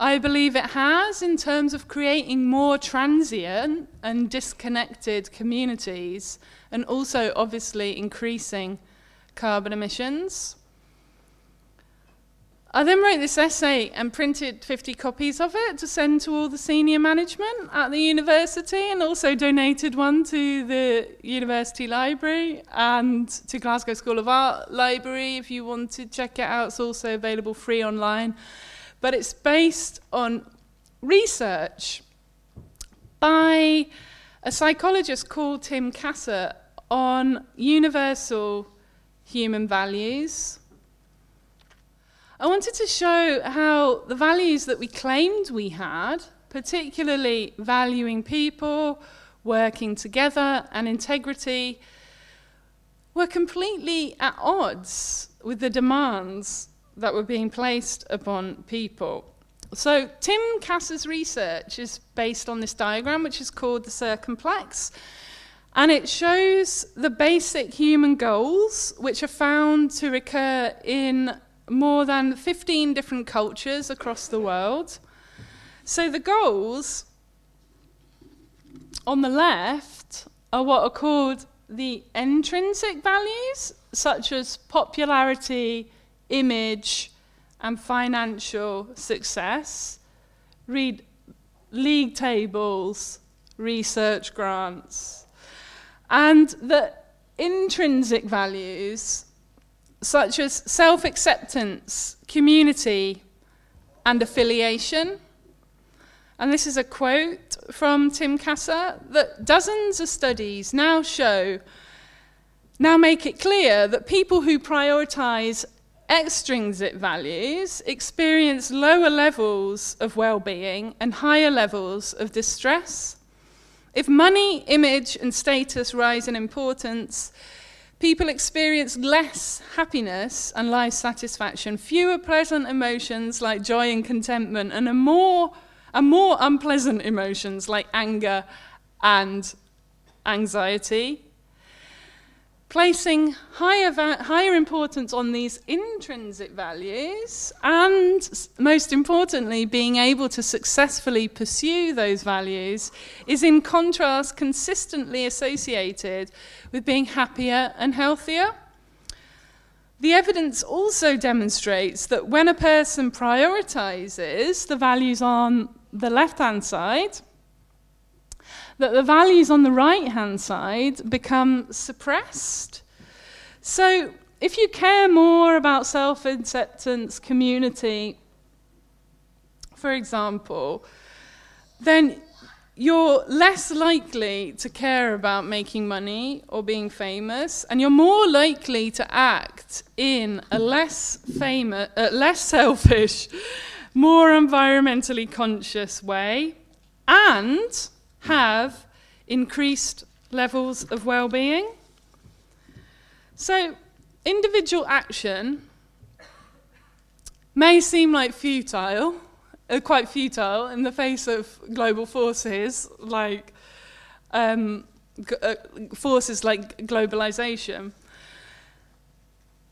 I believe it has in terms of creating more transient and disconnected communities, and also obviously increasing carbon emissions. I then wrote this essay and printed 50 copies of it to send to all the senior management at the university and also donated one to the university library and to Glasgow School of Art library if you want to check it out. It's also available free online. But it's based on research by a psychologist called Tim Kasser on universal human values I wanted to show how the values that we claimed we had, particularly valuing people, working together, and integrity, were completely at odds with the demands that were being placed upon people. So, Tim Kasser's research is based on this diagram, which is called the circumplex. And it shows the basic human goals, which are found to recur in more than 15 different cultures across the world. So the goals on the left are what are called the intrinsic values, such as popularity, image, and financial success. Read league tables, research grants. And the intrinsic values such as self acceptance, community, and affiliation. And this is a quote from Tim Kasser that dozens of studies now show, now make it clear that people who prioritize extrinsic values experience lower levels of well being and higher levels of distress. If money, image, and status rise in importance, People experience less happiness and life satisfaction, fewer pleasant emotions like joy and contentment, and a more, and more unpleasant emotions like anger and anxiety placing higher, va- higher importance on these intrinsic values and, most importantly, being able to successfully pursue those values is, in contrast, consistently associated with being happier and healthier. The evidence also demonstrates that when a person prioritizes the values on the left hand side, that the values on the right hand side become suppressed. So, if you care more about self acceptance, community, for example, then you're less likely to care about making money or being famous, and you're more likely to act in a less famous, uh, less selfish, more environmentally conscious way, and have increased levels of well being. So, individual action may seem like futile, uh, quite futile in the face of global forces like um, g- uh, forces like globalization.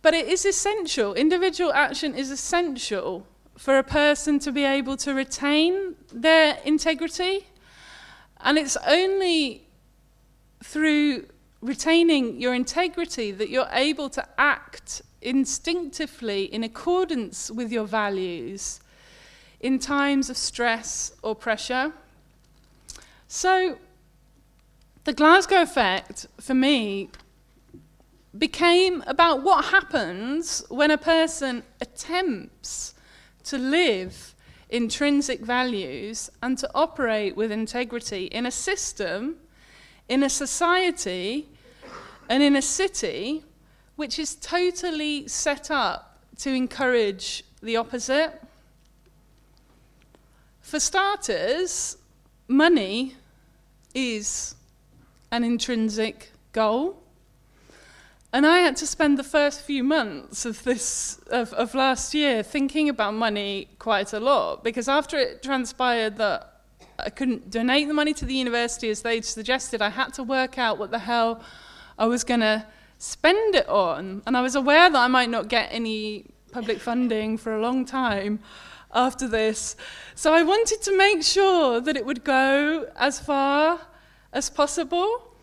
But it is essential. Individual action is essential for a person to be able to retain their integrity and it's only through retaining your integrity that you're able to act instinctively in accordance with your values in times of stress or pressure. So, the Glasgow effect for me became about what happens when a person attempts to live intrinsic values and to operate with integrity in a system, in a society, and in a city which is totally set up to encourage the opposite. For starters, money is an intrinsic goal. And I had to spend the first few months of this of, of last year thinking about money quite a lot because after it transpired that I couldn't donate the money to the university as they'd suggested, I had to work out what the hell I was going to spend it on. And I was aware that I might not get any public funding for a long time. after this. So I wanted to make sure that it would go as far as possible.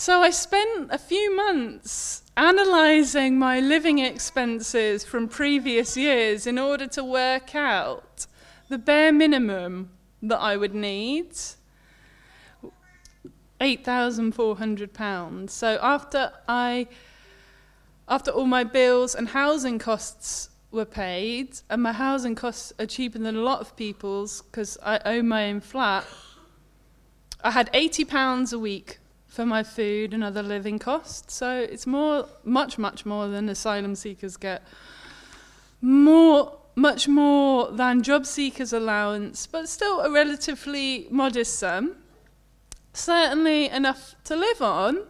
So I spent a few months analysing my living expenses from previous years in order to work out the bare minimum that I would need. £8,400. So after I after all my bills and housing costs were paid, and my housing costs are cheaper than a lot of people's because I own my own flat, I had £80 a week for my food and other living costs. So it's more, much, much more than asylum seekers get. More, much more than job seekers' allowance, but still a relatively modest sum. Certainly enough to live on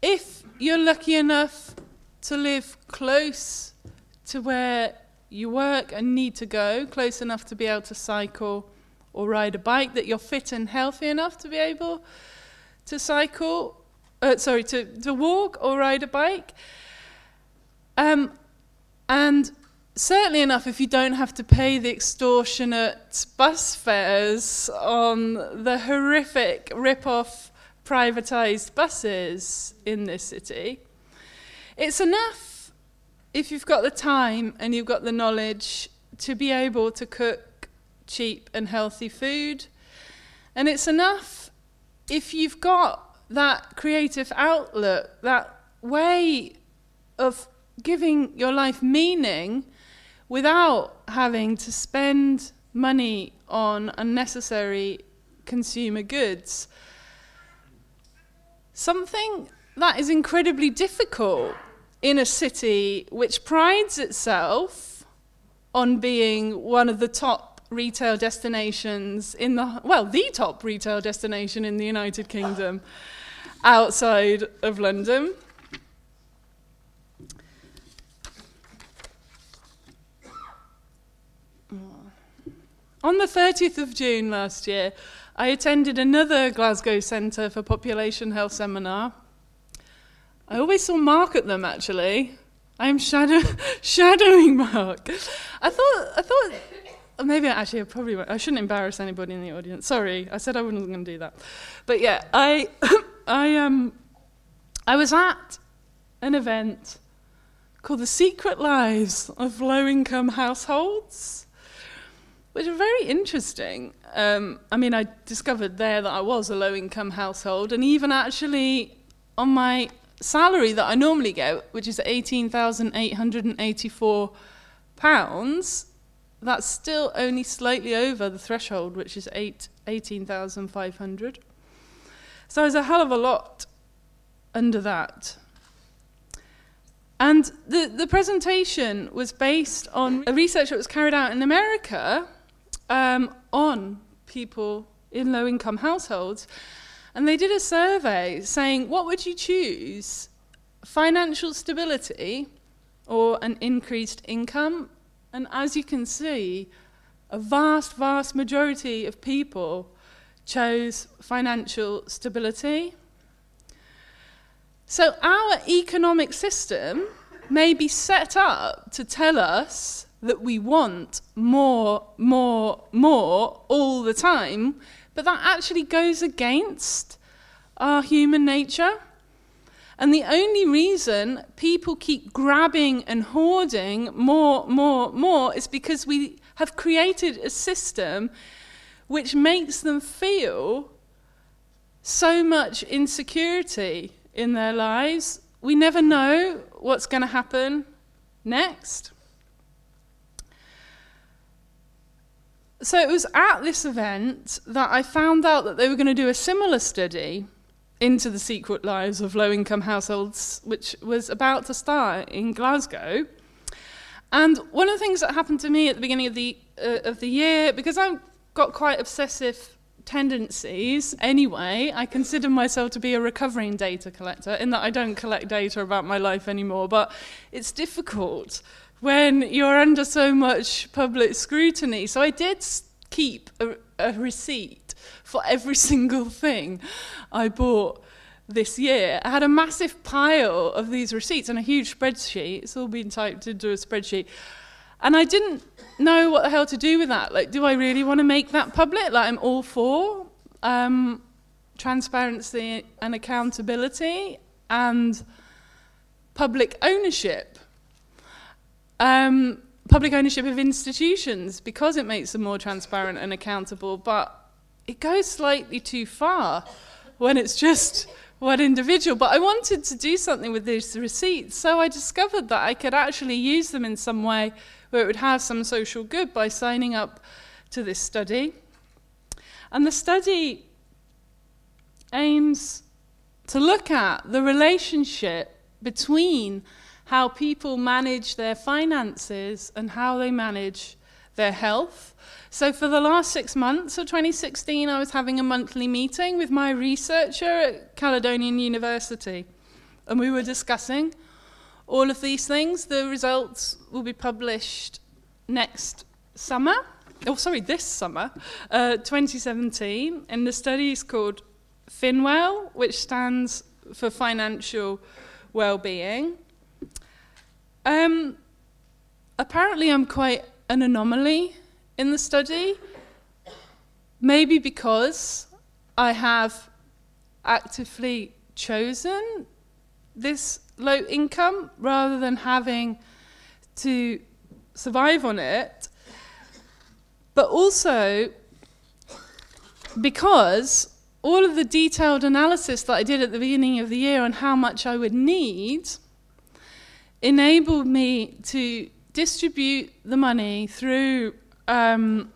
if you're lucky enough to live close to where you work and need to go, close enough to be able to cycle or ride a bike, that you're fit and healthy enough to be able to cycle, uh, sorry, to, to walk or ride a bike. Um, and certainly enough if you don't have to pay the extortionate bus fares on the horrific rip-off privatized buses in this city. It's enough if you've got the time and you've got the knowledge to be able to cook cheap and healthy food. And it's enough if you've got that creative outlook, that way of giving your life meaning without having to spend money on unnecessary consumer goods, something that is incredibly difficult in a city which prides itself on being one of the top retail destinations in the, well, the top retail destination in the United Kingdom outside of London. On the 30th of June last year, I attended another Glasgow Centre for Population Health seminar. I always saw Mark at them actually. I am shadow, shadowing Mark. I thought, I thought maybe actually I probably won't. I shouldn't embarrass anybody in the audience. Sorry, I said I wasn't going to do that. But yeah, I I um I was at an event called The Secret Lives of Low Income Households, which are very interesting. Um, I mean, I discovered there that I was a low income household, and even actually on my salary that I normally get, which is £18,884, that's still only slightly over the threshold, which is 8, 18,500. So there's a hell of a lot under that. And the, the presentation was based on a research that was carried out in America um, on people in low income households. And they did a survey saying, what would you choose? Financial stability or an increased income? And as you can see, a vast, vast majority of people chose financial stability. So our economic system may be set up to tell us that we want more, more, more all the time, but that actually goes against our human nature. And the only reason people keep grabbing and hoarding more, more, more is because we have created a system which makes them feel so much insecurity in their lives. We never know what's going to happen next. So it was at this event that I found out that they were going to do a similar study into the secret lives of low income households, which was about to start in Glasgow. And one of the things that happened to me at the beginning of the, uh, of the year, because I've got quite obsessive tendencies anyway, I consider myself to be a recovering data collector, in that I don't collect data about my life anymore, but it's difficult when you're under so much public scrutiny. So I did keep a, a receipt for every single thing I bought this year. I had a massive pile of these receipts and a huge spreadsheet. It's all been typed into a spreadsheet. And I didn't know what the hell to do with that. Like, do I really want to make that public? Like, I'm all for um, transparency and accountability and public ownership. Um, public ownership of institutions because it makes them more transparent and accountable, but it goes slightly too far when it's just one individual. But I wanted to do something with these receipts, so I discovered that I could actually use them in some way where it would have some social good by signing up to this study. And the study aims to look at the relationship between how people manage their finances and how they manage their health. So, for the last six months of 2016, I was having a monthly meeting with my researcher at Caledonian University, and we were discussing all of these things. The results will be published next summer. Oh, sorry, this summer, uh, 2017. And the study is called FinWell, which stands for Financial Well-being. Um, apparently, I'm quite an anomaly in the study. Maybe because I have actively chosen this low income rather than having to survive on it. But also because all of the detailed analysis that I did at the beginning of the year on how much I would need enabled me to distribute the money through um,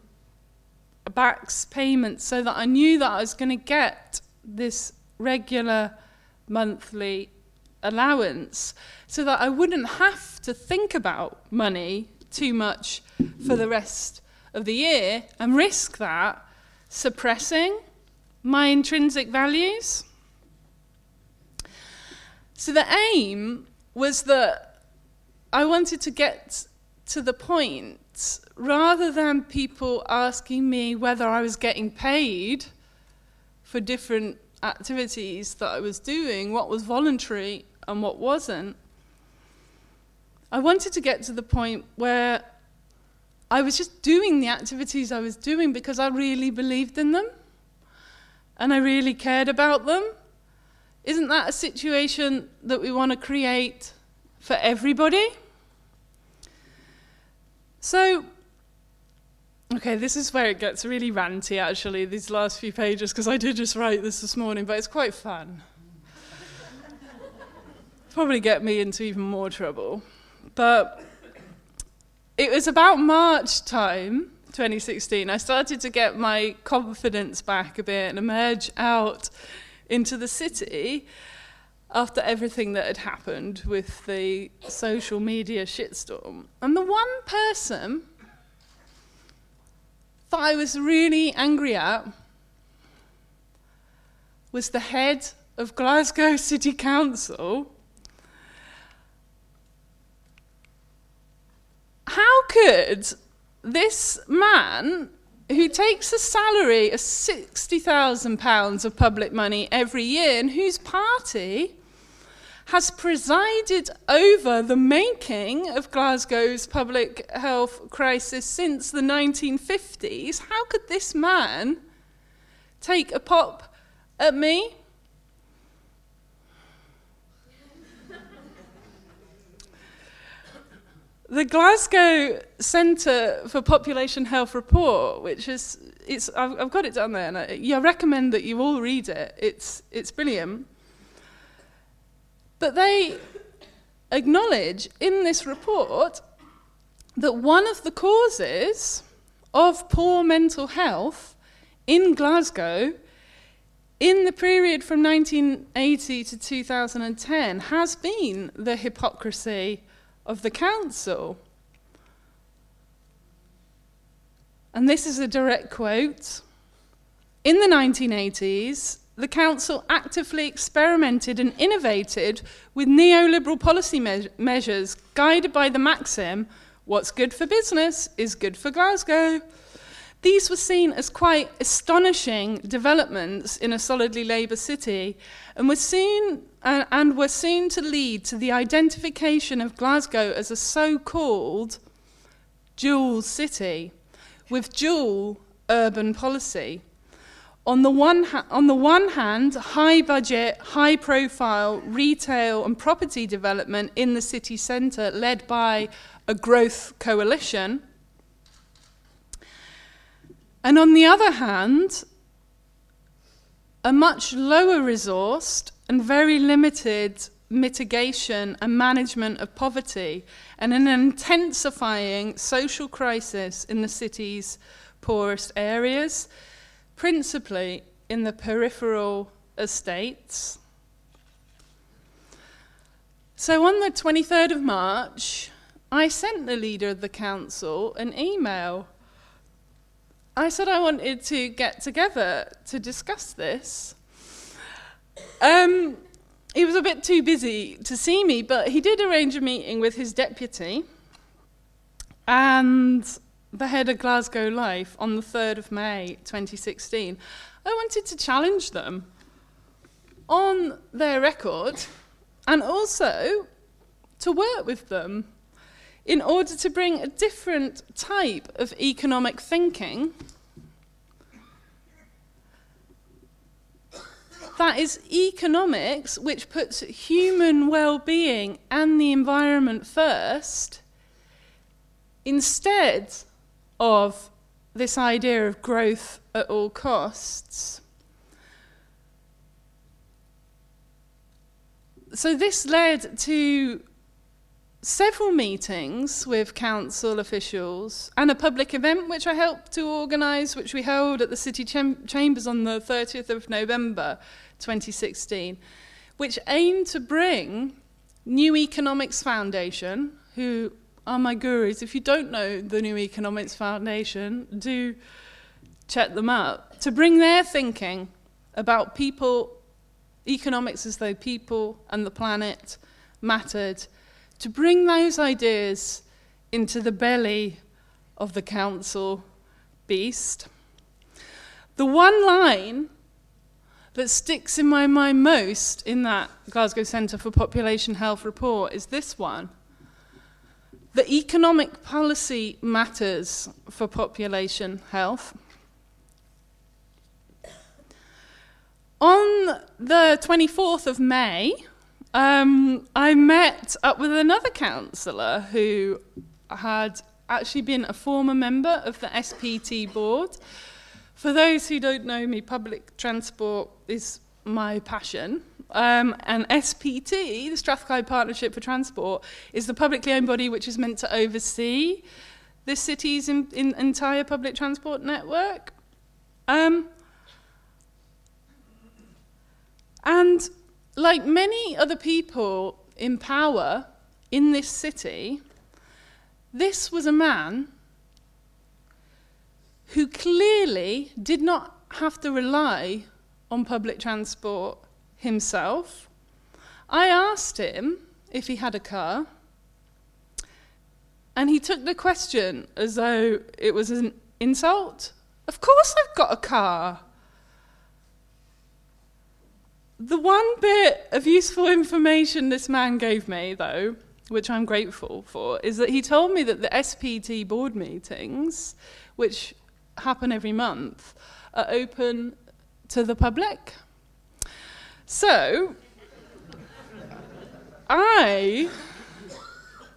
BACS payments so that I knew that I was going to get this regular monthly allowance so that I wouldn't have to think about money too much for the rest of the year and risk that suppressing my intrinsic values. So the aim was that I wanted to get to the point rather than people asking me whether I was getting paid for different activities that I was doing, what was voluntary and what wasn't. I wanted to get to the point where I was just doing the activities I was doing because I really believed in them and I really cared about them. Isn't that a situation that we want to create for everybody? So, okay, this is where it gets really ranty actually, these last few pages, because I did just write this this morning, but it's quite fun. Probably get me into even more trouble. But it was about March time 2016, I started to get my confidence back a bit and emerge out into the city after everything that had happened with the social media shitstorm. And the one person that I was really angry at was the head of Glasgow City Council. How could this man who takes a salary of £60,000 of public money every year and whose party has presided over the making of Glasgow's public health crisis since the 1950s, how could this man take a pop at me? The Glasgow Centre for Population Health report, which is, it's, I've, I've got it down there, and I, I recommend that you all read it. It's, it's brilliant. But they acknowledge in this report that one of the causes of poor mental health in Glasgow in the period from 1980 to 2010 has been the hypocrisy of the council. And this is a direct quote. In the 1980s, the council actively experimented and innovated with neoliberal policy me- measures guided by the maxim what's good for business is good for Glasgow. These were seen as quite astonishing developments in a solidly Labour city and were soon and, uh, and were soon to lead to the identification of Glasgow as a so called dual city with dual urban policy. On the, one ha- on the one hand, high budget, high profile retail and property development in the city centre, led by a growth coalition. And on the other hand, a much lower resourced and very limited mitigation and management of poverty and an intensifying social crisis in the city's poorest areas, principally in the peripheral estates. So on the 23rd of March, I sent the leader of the council an email. I said I wanted to get together to discuss this. Um, he was a bit too busy to see me, but he did arrange a meeting with his deputy and the head of Glasgow Life on the 3rd of May 2016. I wanted to challenge them on their record and also to work with them in order to bring a different type of economic thinking that is economics which puts human well-being and the environment first instead of this idea of growth at all costs. So this led to several meetings with council officials and a public event which I helped to organise, which we held at the City Cham- Chambers on the 30th of November 2016, which aimed to bring New Economics Foundation, who are my gurus. If you don't know the New Economics Foundation, do check them out, to bring their thinking about people, economics as though people and the planet mattered, to bring those ideas into the belly of the council beast. The one line that sticks in my mind most in that Glasgow Centre for Population Health report is this one. The economic policy matters for population health. On the 24th of May, um, I met up with another councillor who had actually been a former member of the SPT board for those who don't know me, public transport is my passion. Um, and SPT, the Strathclyde Partnership for Transport, is the publicly owned body which is meant to oversee the city's in, in entire public transport network. Um, and like many other people in power in this city, this was a man who clearly did not have to rely on public transport himself. I asked him if he had a car, and he took the question as though it was an insult. Of course, I've got a car. The one bit of useful information this man gave me, though, which I'm grateful for, is that he told me that the SPT board meetings, which happen every month are open to the public. So, I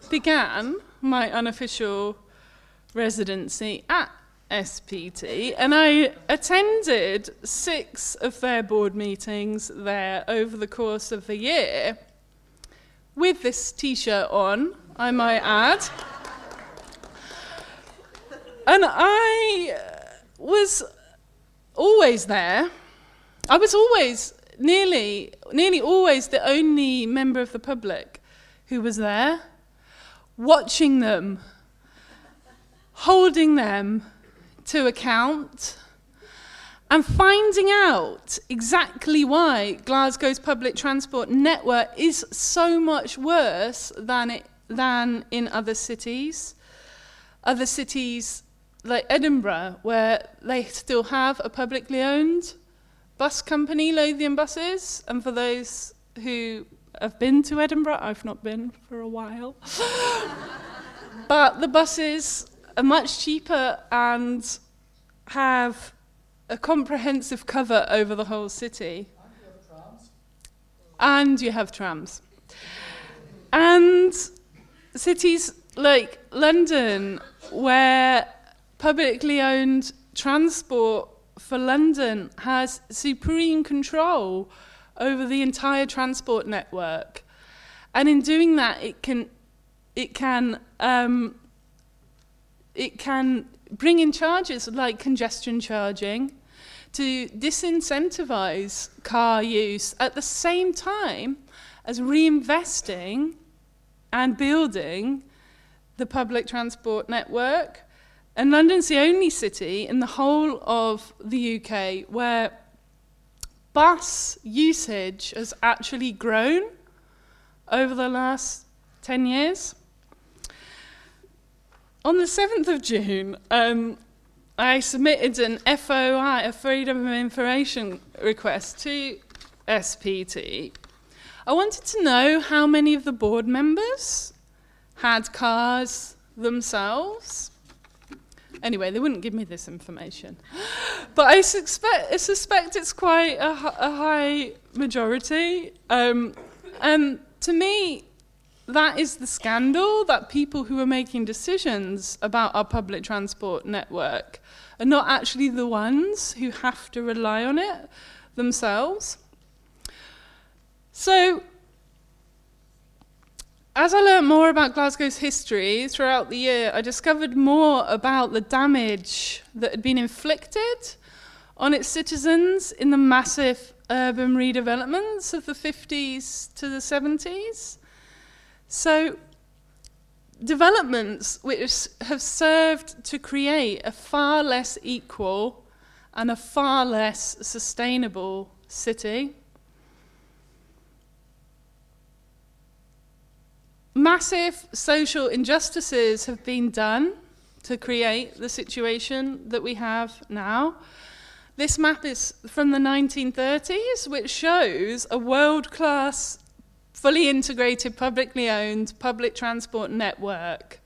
began my unofficial residency at SPT and I attended six of their board meetings there over the course of the year with this t shirt on, I might add. And I was always there. I was always, nearly, nearly always the only member of the public who was there, watching them, holding them to account, and finding out exactly why Glasgow's public transport network is so much worse than, it, than in other cities. Other cities like Edinburgh, where they still have a publicly owned bus company, Lothian Buses. And for those who have been to Edinburgh, I've not been for a while. but the buses are much cheaper and have a comprehensive cover over the whole city. And you have trams. And cities like London, where publicly owned transport for London has supreme control over the entire transport network. And in doing that, it can, it can, um, it can bring in charges like congestion charging to disincentivize car use at the same time as reinvesting and building the public transport network. And London's the only city in the whole of the UK where bus usage has actually grown over the last 10 years. On the 7th of June, um, I submitted an FOI, a Freedom of Information request to SPT. I wanted to know how many of the board members had cars themselves. Anyway, they wouldn't give me this information. But I suspect, I suspect it's quite a, a high majority. Um, and to me, that is the scandal that people who are making decisions about our public transport network are not actually the ones who have to rely on it themselves. So, as I learned more about Glasgow's history throughout the year, I discovered more about the damage that had been inflicted on its citizens in the massive urban redevelopments of the 50s to the 70s. So, developments which have served to create a far less equal and a far less sustainable city. Massive social injustices have been done to create the situation that we have now. This map is from the 1930s, which shows a world class fully integrated, publicly owned public transport network.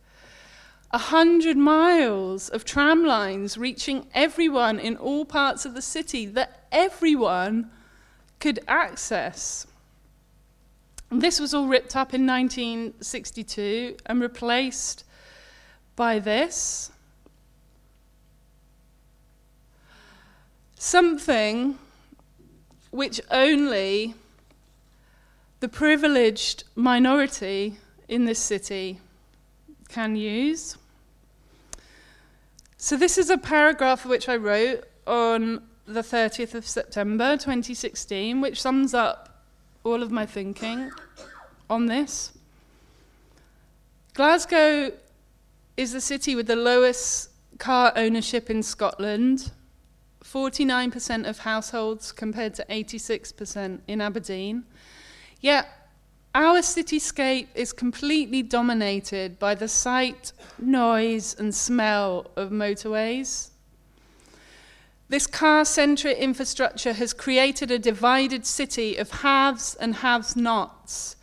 A hundred miles of tram lines reaching everyone in all parts of the city that everyone could access. This was all ripped up in 1962 and replaced by this. Something which only the privileged minority in this city can use. So, this is a paragraph which I wrote on the 30th of September 2016, which sums up all of my thinking on this. Glasgow is the city with the lowest car ownership in Scotland 49% of households compared to 86% in Aberdeen. Yet, our cityscape is completely dominated by the sight, noise, and smell of motorways. This car centric infrastructure has created a divided city of haves and haves nots.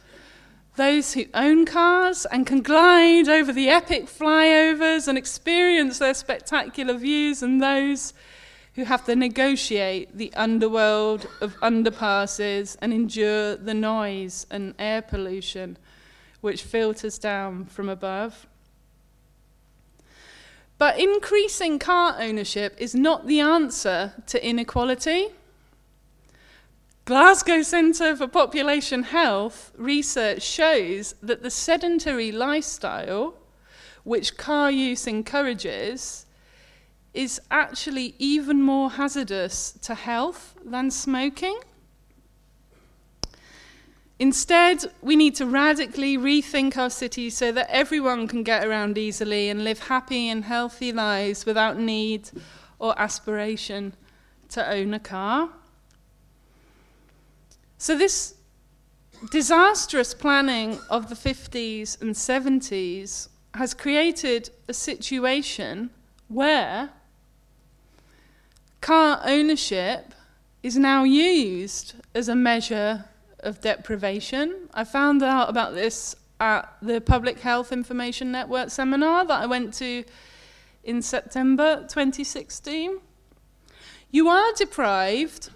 Those who own cars and can glide over the epic flyovers and experience their spectacular views, and those who have to negotiate the underworld of underpasses and endure the noise and air pollution which filters down from above. But increasing car ownership is not the answer to inequality. Glasgow Centre for Population Health research shows that the sedentary lifestyle, which car use encourages, is actually even more hazardous to health than smoking. Instead, we need to radically rethink our cities so that everyone can get around easily and live happy and healthy lives without need or aspiration to own a car. So, this disastrous planning of the 50s and 70s has created a situation where Car ownership is now used as a measure of deprivation. I found out about this at the Public Health Information Network seminar that I went to in September 2016. You are deprived,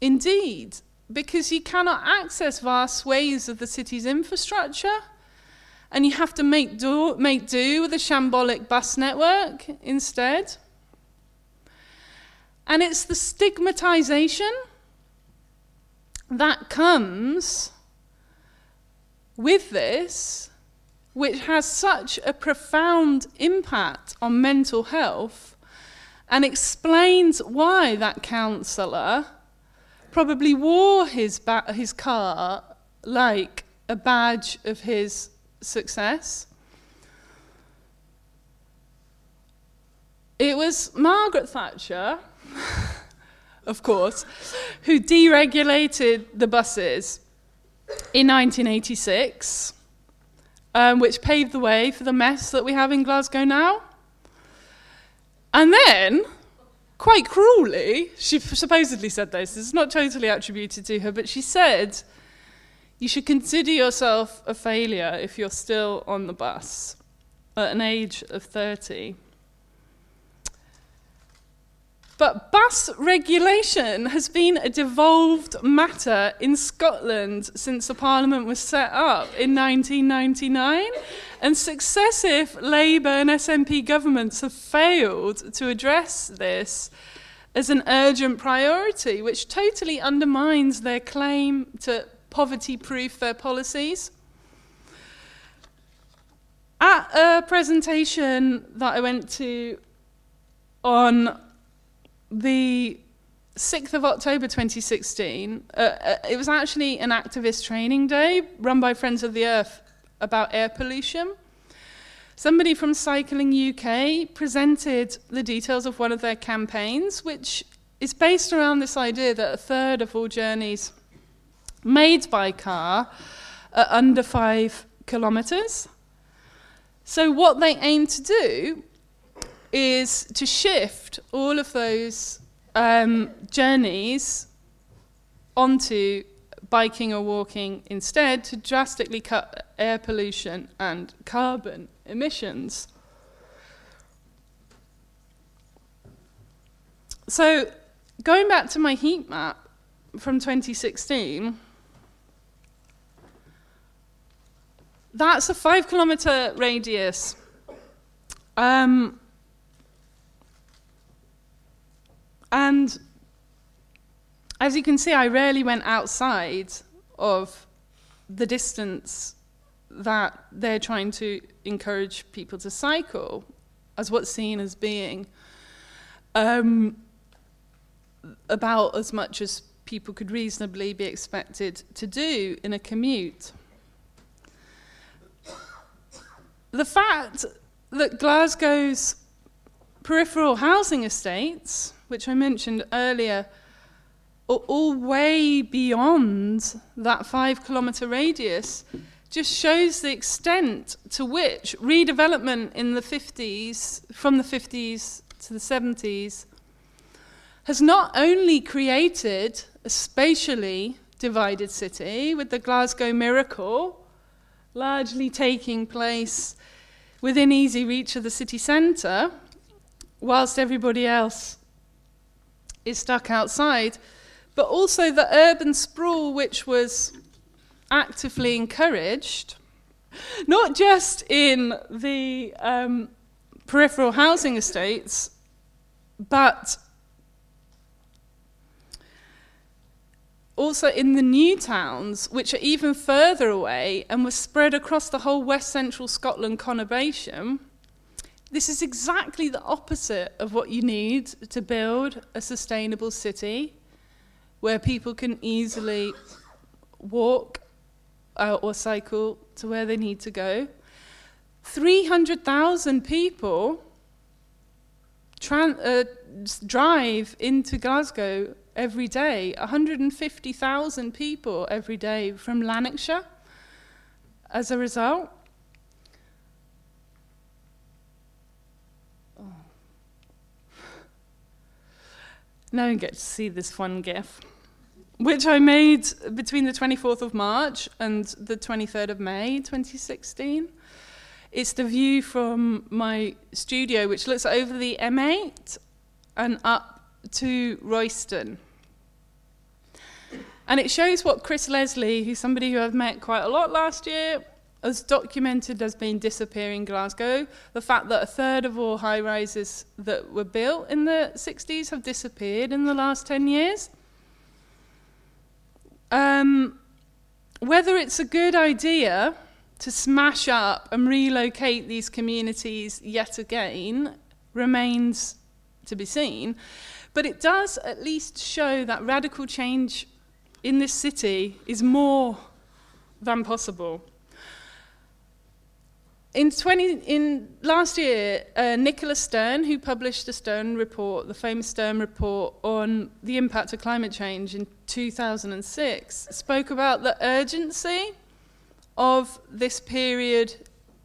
indeed, because you cannot access vast swathes of the city's infrastructure, and you have to make do, make do with a shambolic bus network instead. And it's the stigmatization that comes with this, which has such a profound impact on mental health, and explains why that councillor probably wore his, ba- his car like a badge of his success. It was Margaret Thatcher, of course, who deregulated the buses in 1986, um, which paved the way for the mess that we have in Glasgow now. And then, quite cruelly, she supposedly said this, it's not totally attributed to her, but she said, You should consider yourself a failure if you're still on the bus at an age of 30. But bus regulation has been a devolved matter in Scotland since the Parliament was set up in 1999, and successive Labour and SNP governments have failed to address this as an urgent priority, which totally undermines their claim to poverty proof their policies. At a presentation that I went to on the 6th of October 2016, uh, uh, it was actually an activist training day run by Friends of the Earth about air pollution. Somebody from Cycling UK presented the details of one of their campaigns, which is based around this idea that a third of all journeys made by car are under five kilometres. So, what they aim to do is to shift all of those um, journeys onto biking or walking instead to drastically cut air pollution and carbon emissions. So, going back to my heat map from 2016, that's a five kilometre radius. Um, And as you can see, I rarely went outside of the distance that they're trying to encourage people to cycle as what's seen as being um, about as much as people could reasonably be expected to do in a commute. The fact that Glasgow's peripheral housing estates which I mentioned earlier, are all way beyond that five kilometre radius, just shows the extent to which redevelopment in the 50s, from the 50s to the 70s, has not only created a spatially divided city with the Glasgow Miracle largely taking place within easy reach of the city centre, whilst everybody else is stuck outside, but also the urban sprawl which was actively encouraged, not just in the um, peripheral housing estates, but also in the new towns, which are even further away and were spread across the whole west central Scotland conurbation. This is exactly the opposite of what you need to build a sustainable city where people can easily walk uh, or cycle to where they need to go. 300,000 people tran- uh, drive into Glasgow every day, 150,000 people every day from Lanarkshire as a result. Now you get to see this fun GIF, which I made between the 24th of March and the 23rd of May 2016. It's the view from my studio, which looks over the M8 and up to Royston. And it shows what Chris Leslie, who's somebody who I've met quite a lot last year, has documented as being disappearing in Glasgow. The fact that a third of all high rises that were built in the 60s have disappeared in the last 10 years. Um, whether it's a good idea to smash up and relocate these communities yet again remains to be seen. But it does at least show that radical change in this city is more than possible. In, 20, in last year, uh, Nicholas Stern, who published the Stern report, the famous Stern report on the impact of climate change in 2006, spoke about the urgency of this period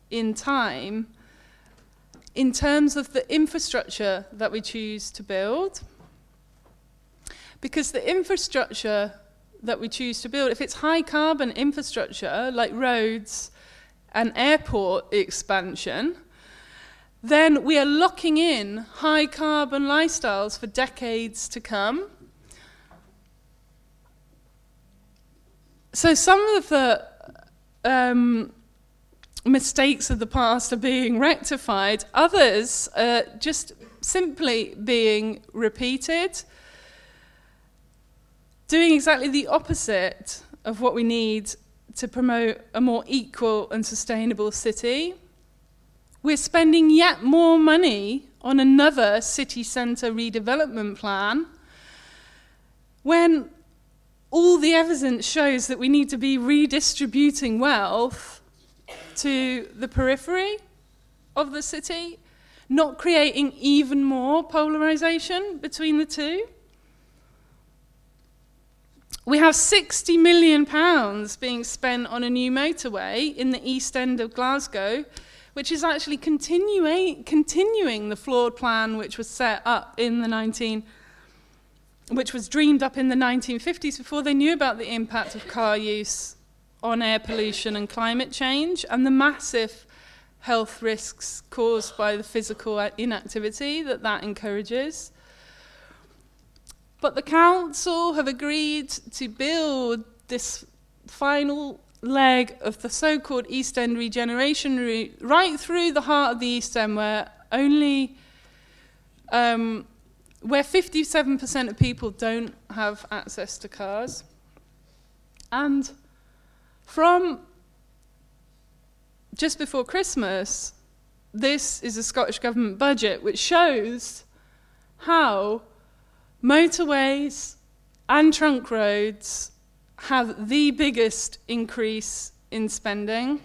in time in terms of the infrastructure that we choose to build. Because the infrastructure that we choose to build, if it's high carbon infrastructure like roads, an airport expansion, then we are locking in high carbon lifestyles for decades to come. So some of the um, mistakes of the past are being rectified, others are just simply being repeated, doing exactly the opposite of what we need to promote a more equal and sustainable city. We're spending yet more money on another city centre redevelopment plan when all the evidence shows that we need to be redistributing wealth to the periphery of the city, not creating even more polarisation between the two. We have 60 million pounds being spent on a new motorway in the east end of Glasgow, which is actually continuing, continuing the flawed plan which was set up in the 19 which was dreamed up in the 1950s before they knew about the impact of car use on air pollution and climate change and the massive health risks caused by the physical inactivity that that encourages. But the council have agreed to build this final leg of the so called East End regeneration route right through the heart of the East End, where only um, where 57% of people don't have access to cars. And from just before Christmas, this is a Scottish Government budget which shows how Motorways and trunk roads have the biggest increase in spending.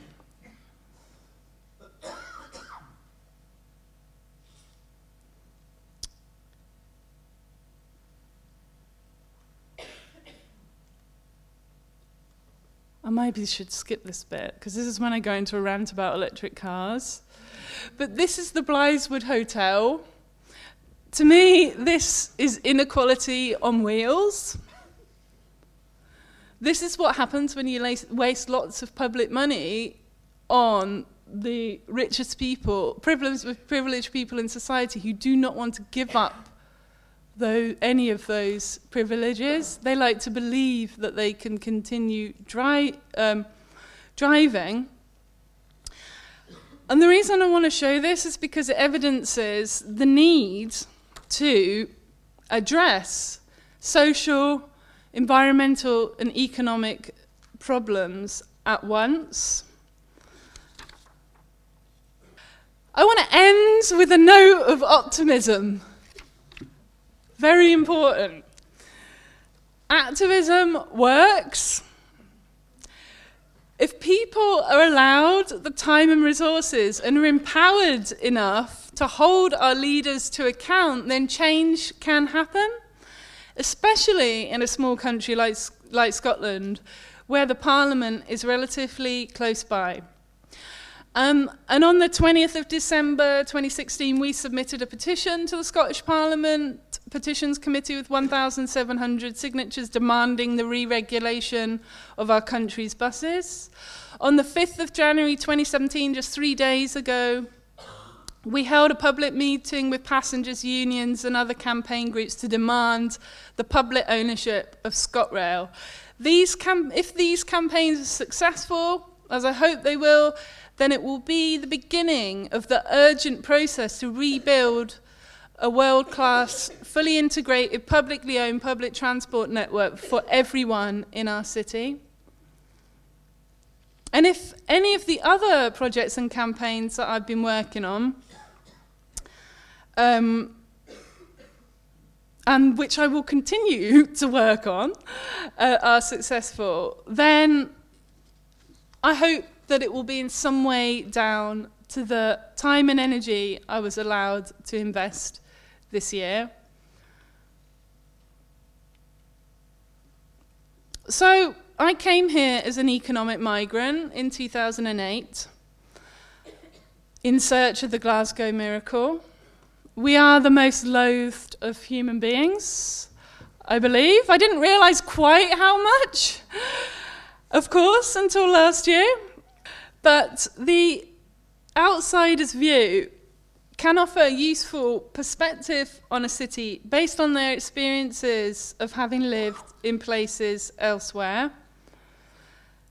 I maybe should skip this bit because this is when I go into a rant about electric cars. But this is the Blythswood Hotel. To me, this is inequality on wheels. This is what happens when you waste lots of public money on the richest people, privileged, privileged people in society who do not want to give up though any of those privileges. They like to believe that they can continue dri- um, driving. And the reason I want to show this is because it evidences the need to address social, environmental, and economic problems at once. I want to end with a note of optimism. Very important. Activism works. If people are allowed the time and resources and are empowered enough to hold our leaders to account, then change can happen, especially in a small country like, like Scotland, where the Parliament is relatively close by. Um, and on the 20th of December 2016, we submitted a petition to the Scottish Parliament petitions committee with 1,700 signatures demanding the re-regulation of our country's buses. On the 5th of January 2017, just three days ago, we held a public meeting with passengers' unions and other campaign groups to demand the public ownership of ScotRail. These cam- if these campaigns are successful, as I hope they will, then it will be the beginning of the urgent process to rebuild a world class, fully integrated, publicly owned public transport network for everyone in our city. And if any of the other projects and campaigns that I've been working on, um, and which I will continue to work on, uh, are successful, then I hope that it will be in some way down to the time and energy I was allowed to invest this year. So I came here as an economic migrant in 2008 in search of the Glasgow miracle. We are the most loathed of human beings, I believe. I didn't realize quite how much, of course, until last year. But the outsider's view can offer a useful perspective on a city based on their experiences of having lived in places elsewhere.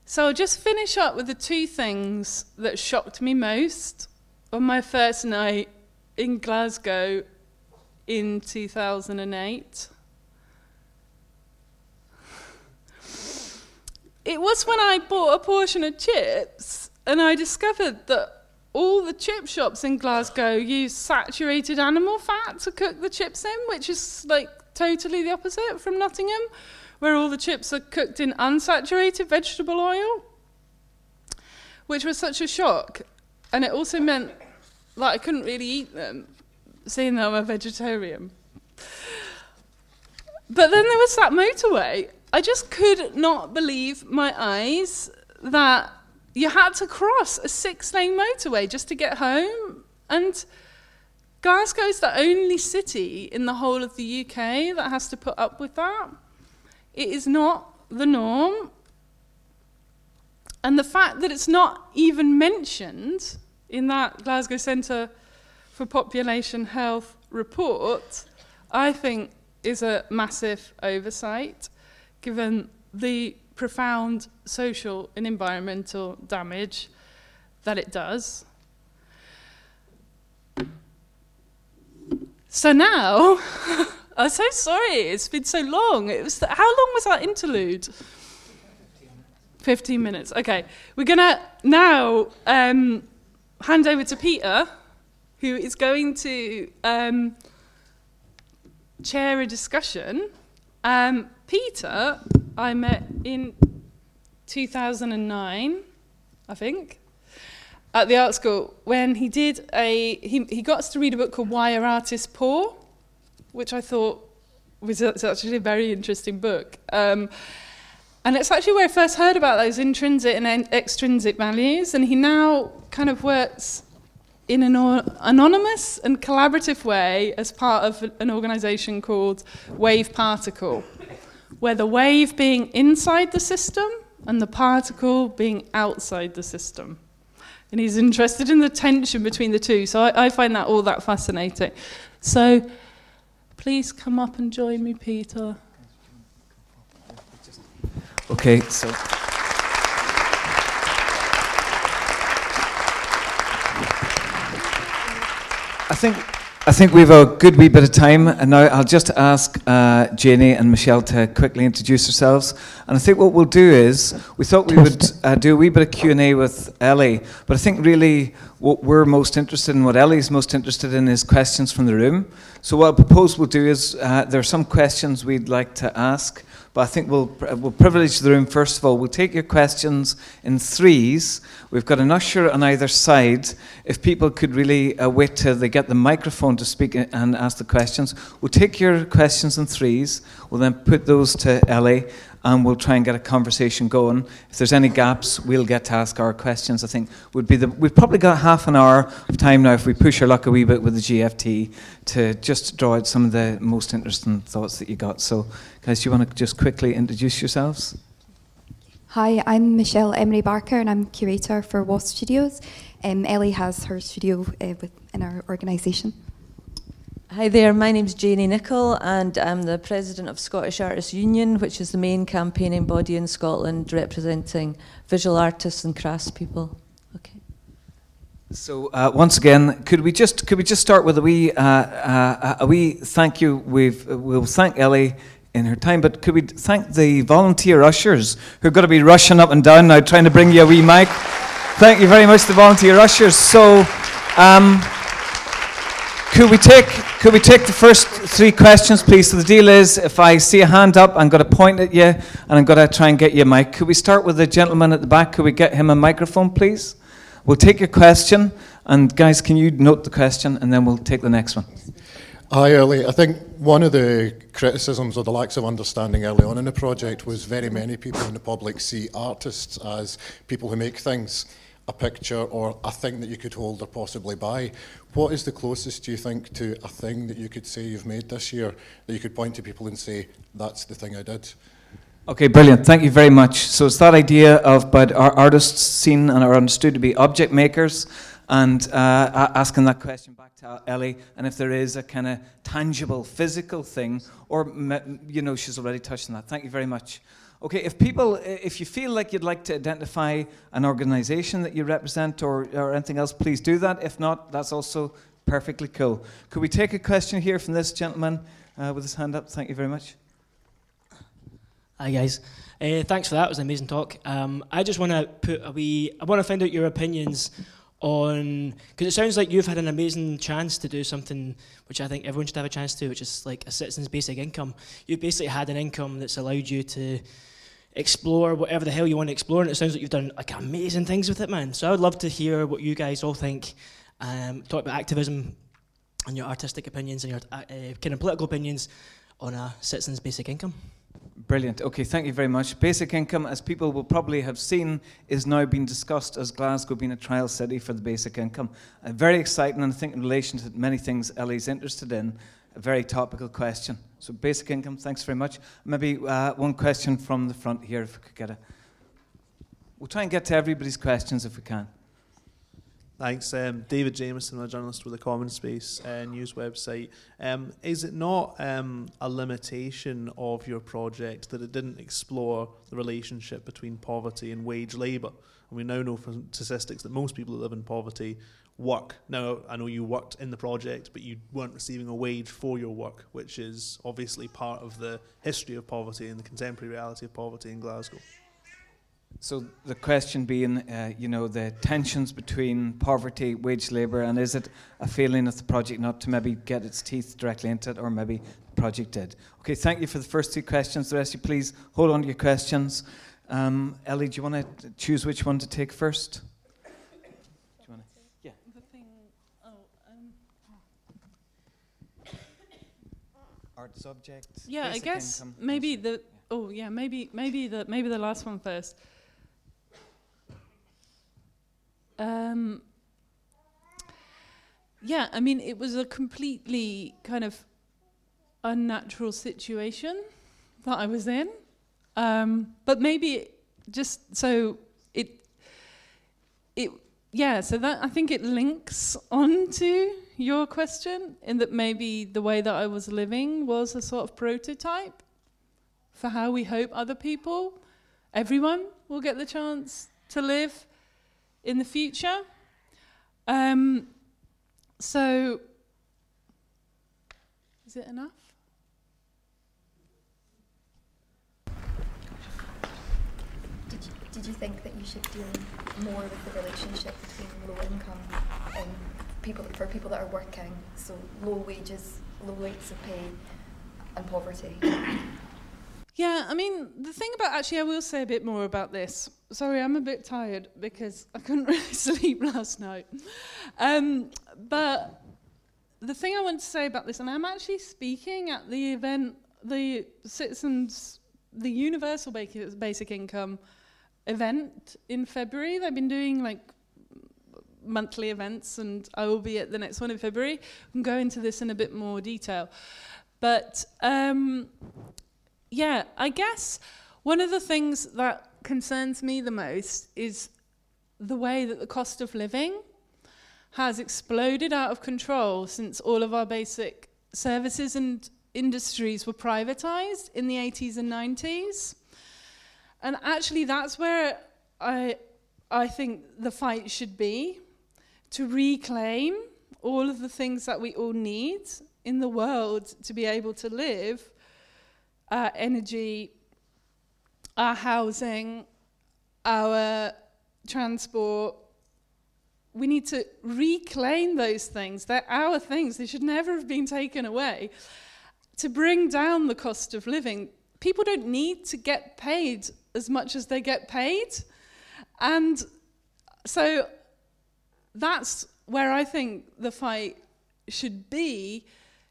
So I'll just finish up with the two things that shocked me most on my first night in Glasgow in 2008. It was when I bought a portion of chips and I discovered that all the chip shops in Glasgow use saturated animal fat to cook the chips in, which is like totally the opposite from Nottingham, where all the chips are cooked in unsaturated vegetable oil, which was such a shock. And it also meant that I couldn't really eat them, seeing that I'm a vegetarian. But then there was that motorway. I just could not believe my eyes that you had to cross a six lane motorway just to get home. And Glasgow's the only city in the whole of the UK that has to put up with that. It is not the norm. And the fact that it's not even mentioned in that Glasgow Centre for Population Health report, I think is a massive oversight, given the profound social and environmental damage that it does. So now, I'm so sorry, it's been so long. It was the, how long was that interlude? 15 minutes. Okay, we're going to now um, hand over to Peter, who is going to um, chair a discussion. Um, Peter, I met in 2009, I think, at the art school when he did a he, he got us to read a book called Why Are Artists Poor, which I thought was actually a very interesting book. Um, and it's actually where I first heard about those intrinsic and extrinsic values. And he now kind of works in an anonymous and collaborative way as part of an organization called Wave Particle where the wave being inside the system and the particle being outside the system. And he's interested in the tension between the two. So I, I find that all that fascinating. So please come up and join me, Peter. Okay, so. I think I think we have a good wee bit of time, and now I'll just ask uh, Janie and Michelle to quickly introduce themselves. And I think what we'll do is we thought we would uh, do a wee bit of Q and A with Ellie, but I think really what we're most interested in, what Ellie's most interested in, is questions from the room. So what I propose we'll do is uh, there are some questions we'd like to ask. But I think we'll, we'll privilege the room first of all. We'll take your questions in threes. We've got an usher on either side. If people could really uh, wait till they get the microphone to speak and ask the questions, we'll take your questions in threes. We'll then put those to Ellie. And we'll try and get a conversation going. If there's any gaps, we'll get to ask our questions. I think would be the. We've probably got half an hour of time now if we push our luck a wee bit with the GFT to just draw out some of the most interesting thoughts that you got. So, guys, do you want to just quickly introduce yourselves? Hi, I'm Michelle Emery Barker and I'm curator for WASPS Studios. Um, Ellie has her studio uh, within our organisation. Hi there, my name's Janie Nicoll and I'm the president of Scottish Artists Union, which is the main campaigning body in Scotland representing visual artists and craftspeople. Okay. So uh, once again, could we just could we just start with a wee uh, uh, a wee thank you? We've we'll thank Ellie in her time, but could we thank the volunteer ushers who are going to be rushing up and down now, trying to bring you a wee mic? Thank you very much, the volunteer ushers. So. Um, could we take could we take the first three questions, please? So the deal is, if I see a hand up, I'm going to point at you, and I'm going to try and get you a mic. Could we start with the gentleman at the back? Could we get him a microphone, please? We'll take your question, and guys, can you note the question, and then we'll take the next one. Hi, Ellie. I think one of the criticisms or the lacks of understanding early on in the project was very many people in the public see artists as people who make things a picture or a thing that you could hold or possibly buy. What is the closest, do you think, to a thing that you could say you've made this year that you could point to people and say, that's the thing I did? Okay, brilliant. Thank you very much. So it's that idea of, but our artists seen and are understood to be object makers, and uh, asking that question back to Ellie, and if there is a kind of tangible, physical thing, or you know, she's already touched on that. Thank you very much. Okay, if people, if you feel like you'd like to identify an organization that you represent or, or anything else, please do that. If not, that's also perfectly cool. Could we take a question here from this gentleman uh, with his hand up? Thank you very much. Hi, guys. Uh, thanks for that. It was an amazing talk. Um, I just want to put a wee, I want to find out your opinions on, because it sounds like you've had an amazing chance to do something which I think everyone should have a chance to, which is like a citizen's basic income. You've basically had an income that's allowed you to explore whatever the hell you want to explore, and it sounds like you've done like amazing things with it, man. So I would love to hear what you guys all think. Um, talk about activism and your artistic opinions and your uh, uh, kind of political opinions on a citizen's basic income. Brilliant. Okay, thank you very much. Basic income, as people will probably have seen, is now being discussed as Glasgow being a trial city for the basic income. Uh, very exciting, and I think in relation to many things Ellie's interested in, a very topical question. So, basic income, thanks very much. Maybe uh, one question from the front here, if we could get a. We'll try and get to everybody's questions if we can. Thanks. Um, David Jamieson, a journalist with the CommonSpace uh, news website. Um, is it not um, a limitation of your project that it didn't explore the relationship between poverty and wage labour? And we now know from statistics that most people who live in poverty work. Now, I know you worked in the project, but you weren't receiving a wage for your work, which is obviously part of the history of poverty and the contemporary reality of poverty in Glasgow. So the question being, uh, you know, the tensions between poverty, wage labour, and is it a failing of the project not to maybe get its teeth directly into it, or maybe the project did? Okay, thank you for the first two questions. The rest of you, please hold on to your questions. Um, Ellie, do you want to choose which one to take first? Do you want to? Yeah. The thing. Oh. Um, Subjects. Yeah, I guess maybe the. Oh yeah, maybe maybe the maybe the last one first. Um, yeah, I mean, it was a completely kind of unnatural situation that I was in. Um, but maybe just so it, it, yeah, so that I think it links onto your question in that maybe the way that I was living was a sort of prototype for how we hope other people, everyone, will get the chance to live in the future. Um, so, is it enough? Did you, did you think that you should deal more with the relationship between low income and people for people that are working, so low wages, low rates of pay, and poverty? Yeah, I mean, the thing about actually, I will say a bit more about this. Sorry, I'm a bit tired because I couldn't really sleep last night. Um, but the thing I want to say about this, and I'm actually speaking at the event, the Citizens the universal basic, income event in February. They've been doing like monthly events, and I will be at the next one in February. We can go into this in a bit more detail. But um, yeah, I guess one of the things that concerns me the most is the way that the cost of living has exploded out of control since all of our basic services and industries were privatized in the 80s and 90s. And actually, that's where I, I think the fight should be to reclaim all of the things that we all need in the world to be able to live our energy, our housing, our transport. We need to reclaim those things. They're our things, they should never have been taken away. To bring down the cost of living, people don't need to get paid as much as they get paid. And so that's where I think the fight should be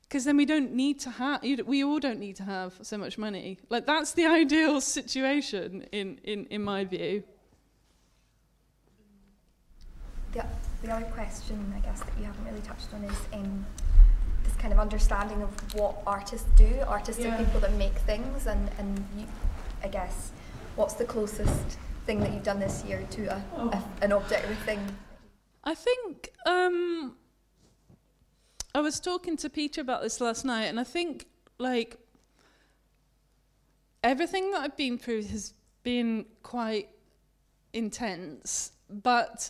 because then we don't need to have we all don't need to have so much money like that's the ideal situation in in in my view the, the other question i guess that you haven't really touched on is um, this kind of understanding of what artists do artists yeah. are people that make things and and you, i guess what's the closest thing that you've done this year to a, oh. a an object or thing i think um I was talking to Peter about this last night, and I think like everything that I've been through has been quite intense, but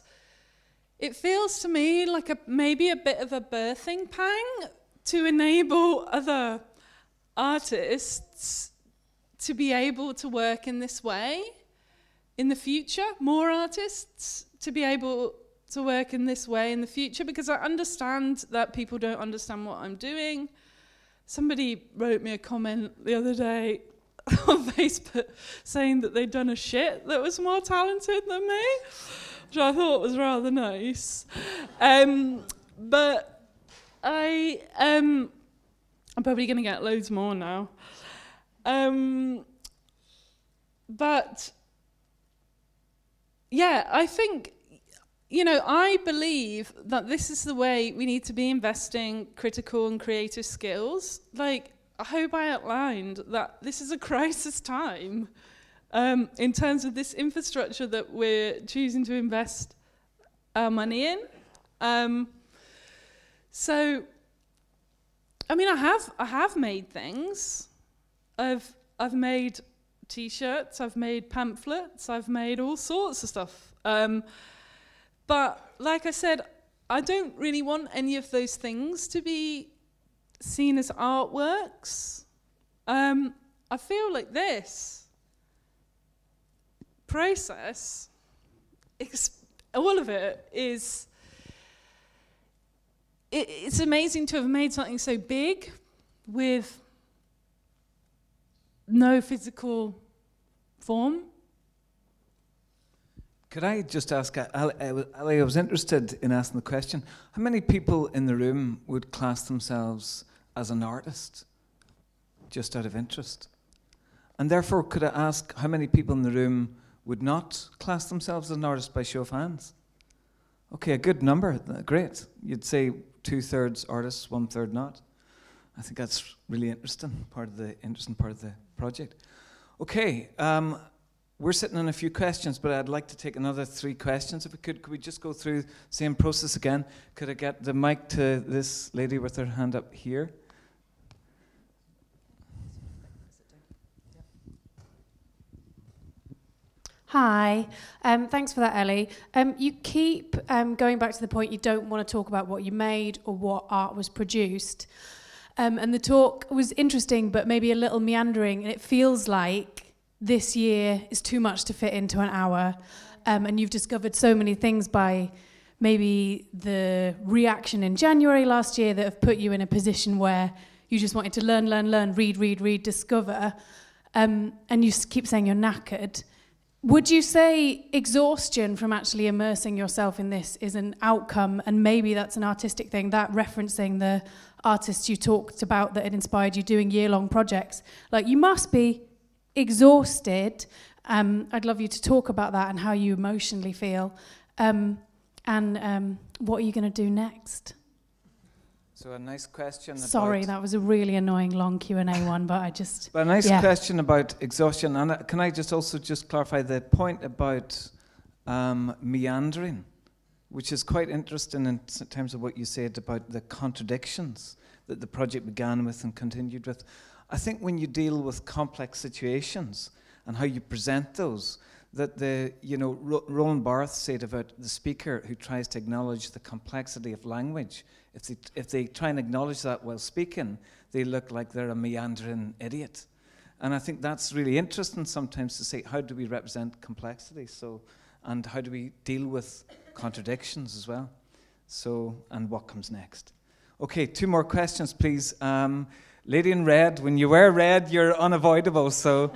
it feels to me like a maybe a bit of a birthing pang to enable other artists to be able to work in this way. In the future, more artists to be able to work in this way in the future because I understand that people don't understand what I'm doing. Somebody wrote me a comment the other day on Facebook saying that they'd done a shit that was more talented than me, which I thought was rather nice. Um, but I, um, I'm probably going to get loads more now. Um, but yeah, I think you know, I believe that this is the way we need to be investing critical and creative skills. Like, I hope I outlined that this is a crisis time um, in terms of this infrastructure that we're choosing to invest our money in. Um, so, I mean, I have I have made things. I've I've made T-shirts. I've made pamphlets. I've made all sorts of stuff. Um, but like I said, I don't really want any of those things to be seen as artworks. Um, I feel like this process, all of it is. It, it's amazing to have made something so big with no physical form could I just ask, uh, Ellie, I was interested in asking the question how many people in the room would class themselves as an artist, just out of interest? And therefore, could I ask how many people in the room would not class themselves as an artist by show of hands? Okay, a good number, great. You'd say two thirds artists, one third not. I think that's really interesting, part of the interesting part of the project. Okay, um, we're sitting on a few questions, but I'd like to take another three questions. If we could, could we just go through the same process again? Could I get the mic to this lady with her hand up here? Hi, um, thanks for that, Ellie. Um, you keep um, going back to the point you don't want to talk about what you made or what art was produced. Um, and the talk was interesting, but maybe a little meandering, and it feels like this year is too much to fit into an hour. Um, and you've discovered so many things by maybe the reaction in January last year that have put you in a position where you just wanted to learn, learn, learn, read, read, read, discover. Um, and you keep saying you're knackered. Would you say exhaustion from actually immersing yourself in this is an outcome, and maybe that's an artistic thing, that referencing the artists you talked about that had inspired you doing year long projects? Like, you must be exhausted. Um, I'd love you to talk about that and how you emotionally feel. Um, and um, what are you going to do next? So a nice question. Sorry, that was a really annoying long Q and A one, but I just. But a nice yeah. question about exhaustion, and uh, can I just also just clarify the point about um, meandering, which is quite interesting in terms of what you said about the contradictions that the project began with and continued with. I think when you deal with complex situations and how you present those, that the you know Ro- Roland Barthes said about the speaker who tries to acknowledge the complexity of language. If they if they try and acknowledge that while speaking, they look like they're a meandering idiot. And I think that's really interesting sometimes to say how do we represent complexity? So and how do we deal with contradictions as well? So and what comes next? Okay, two more questions, please. Um, lady in red, when you wear red, you're unavoidable. So.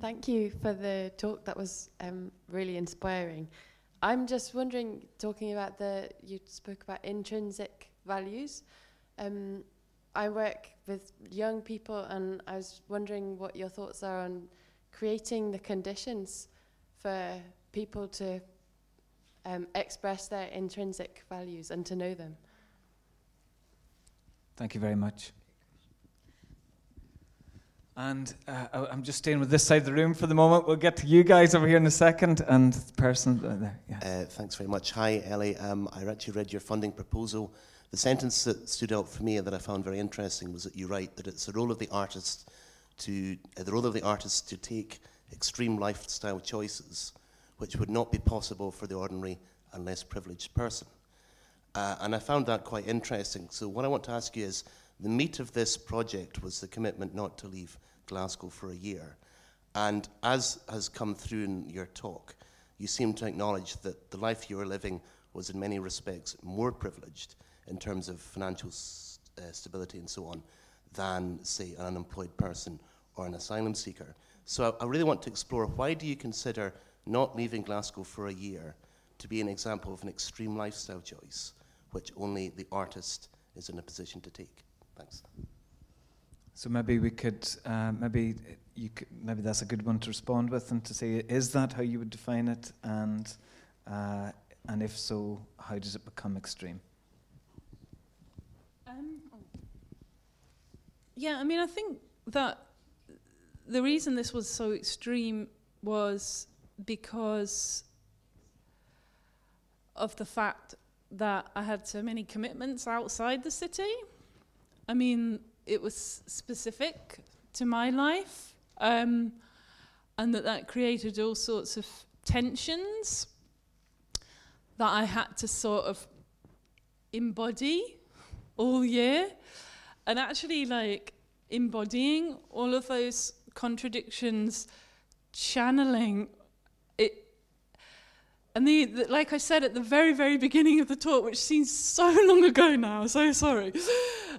Thank you for the talk. That was um, really inspiring. I'm just wondering, talking about the, you spoke about intrinsic values. Um, I work with young people, and I was wondering what your thoughts are on creating the conditions for people to um, express their intrinsic values and to know them. Thank you very much. And uh, I'm just staying with this side of the room for the moment. We'll get to you guys over here in a second, and the person uh, there. Uh, thanks very much. Hi, Ellie. Um, I actually read your funding proposal. The sentence that stood out for me that I found very interesting was that you write that it's the role of the artist to uh, the role of the artist to take extreme lifestyle choices, which would not be possible for the ordinary and less privileged person. Uh, and I found that quite interesting. So what I want to ask you is, the meat of this project was the commitment not to leave Glasgow for a year. And as has come through in your talk, you seem to acknowledge that the life you were living was in many respects more privileged in terms of financial s- uh, stability and so on than, say, an unemployed person or an asylum seeker. So I, I really want to explore why do you consider not leaving Glasgow for a year to be an example of an extreme lifestyle choice, which only the artist is in a position to take? Thanks. So maybe we could, uh, maybe you could, maybe that's a good one to respond with, and to say, is that how you would define it, and uh, and if so, how does it become extreme? Um, yeah, I mean, I think that the reason this was so extreme was because of the fact that I had so many commitments outside the city. I mean, it was specific to my life, um, and that that created all sorts of tensions that I had to sort of embody all year and actually like embodying all of those contradictions channeling and the, the like i said at the very very beginning of the talk which seems so long ago now so sorry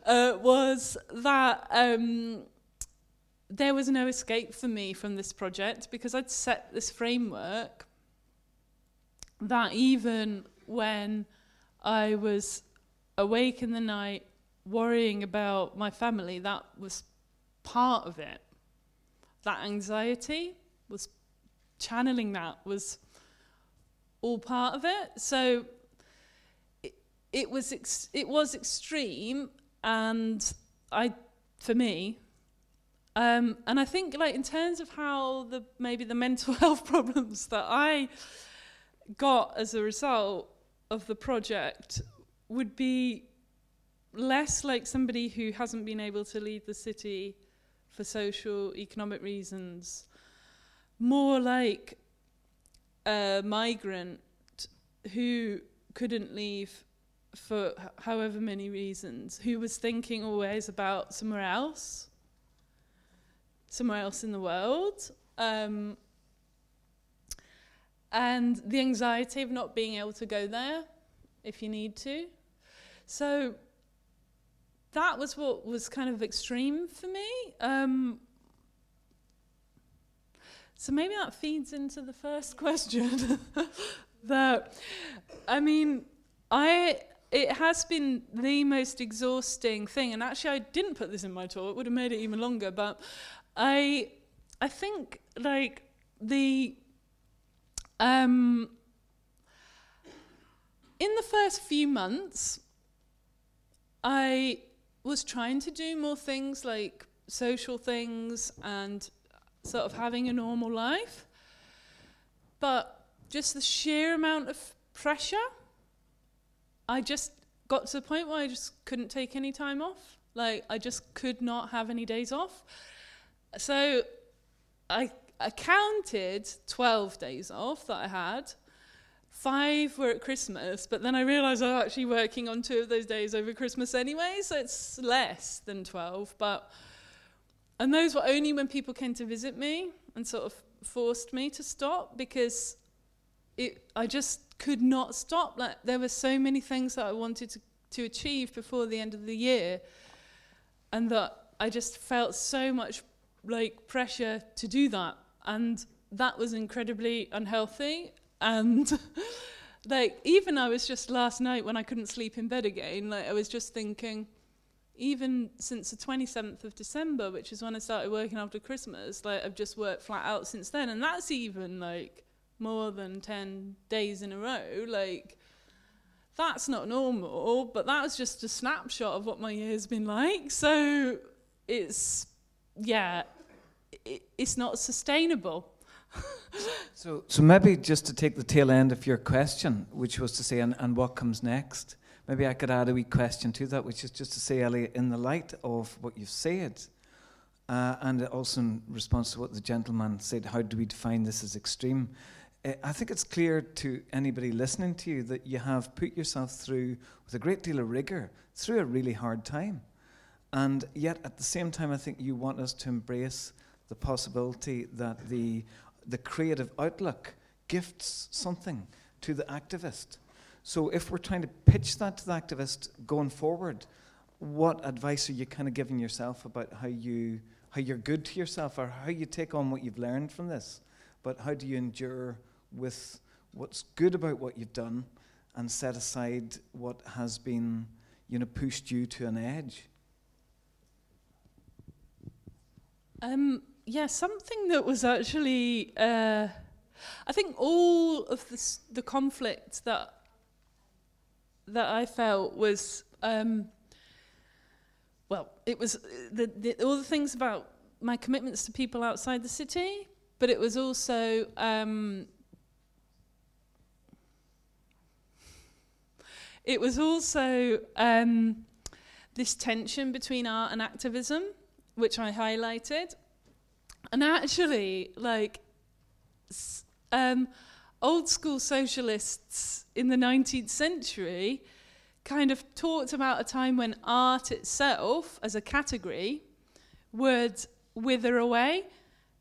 uh, was that um, there was no escape for me from this project because i'd set this framework that even when i was awake in the night worrying about my family, that was part of it. That anxiety was channeling that was all part of it. So it, it was ex- it was extreme, and I, for me, um, and I think like in terms of how the maybe the mental health problems that I got as a result of the project would be less like somebody who hasn't been able to leave the city for social, economic reasons, more like a migrant who couldn't leave for however many reasons, who was thinking always about somewhere else, somewhere else in the world. Um, and the anxiety of not being able to go there if you need to. So that was what was kind of extreme for me. Um, so maybe that feeds into the first question. that I mean, I it has been the most exhausting thing. And actually, I didn't put this in my talk; it would have made it even longer. But I, I think like the, um, in the first few months, I was trying to do more things like social things and sort of having a normal life. But just the sheer amount of pressure, I just got to the point where I just couldn't take any time off. Like, I just could not have any days off. So I, I counted 12 days off that I had. Five were at Christmas, but then I realised I was actually working on two of those days over Christmas anyway, so it's less than 12. But and those were only when people came to visit me and sort of forced me to stop because it, I just could not stop. Like there were so many things that I wanted to, to achieve before the end of the year, and that I just felt so much like pressure to do that, and that was incredibly unhealthy. And like even I was just last night when I couldn't sleep in bed again, like I was just thinking, even since the 27th of December, which is when I started working after Christmas, like I've just worked flat out since then, and that's even like more than 10 days in a row. Like that's not normal, but that was just a snapshot of what my year's been like. So it's yeah, it, it's not sustainable. so, so maybe just to take the tail end of your question, which was to say, and, and what comes next, maybe I could add a wee question to that, which is just to say, Elliot, in the light of what you've said, uh, and also in response to what the gentleman said, how do we define this as extreme? Uh, I think it's clear to anybody listening to you that you have put yourself through, with a great deal of rigor, through a really hard time. And yet, at the same time, I think you want us to embrace the possibility that the the creative outlook gifts something to the activist. So if we're trying to pitch that to the activist going forward, what advice are you kind of giving yourself about how you how you're good to yourself or how you take on what you've learned from this? But how do you endure with what's good about what you've done and set aside what has been, you know, pushed you to an edge? Um, yeah, something that was actually, uh, I think all of the, the conflict that that I felt was, um, well, it was the, the, all the things about my commitments to people outside the city, but it was also um, it was also um, this tension between art and activism, which I highlighted. And actually, like, um, old school socialists in the 19th century kind of talked about a time when art itself, as a category, would wither away.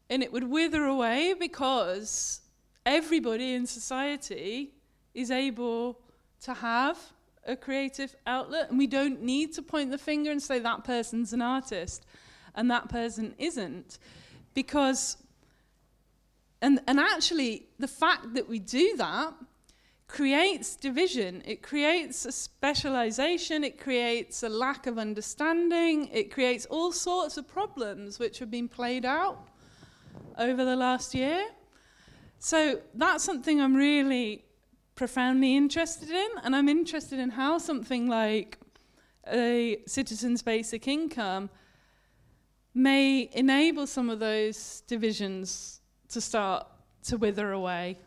And it would wither away because everybody in society is able to have a creative outlet, and we don't need to point the finger and say that person's an artist and that person isn't because and and actually the fact that we do that creates division. It creates a specialization. It creates a lack of understanding. It creates all sorts of problems which have been played out over the last year. So that's something i'm really profoundly interested in and i'm interested in how something like a citizens basic income may enable some of those divisions to start to wither away.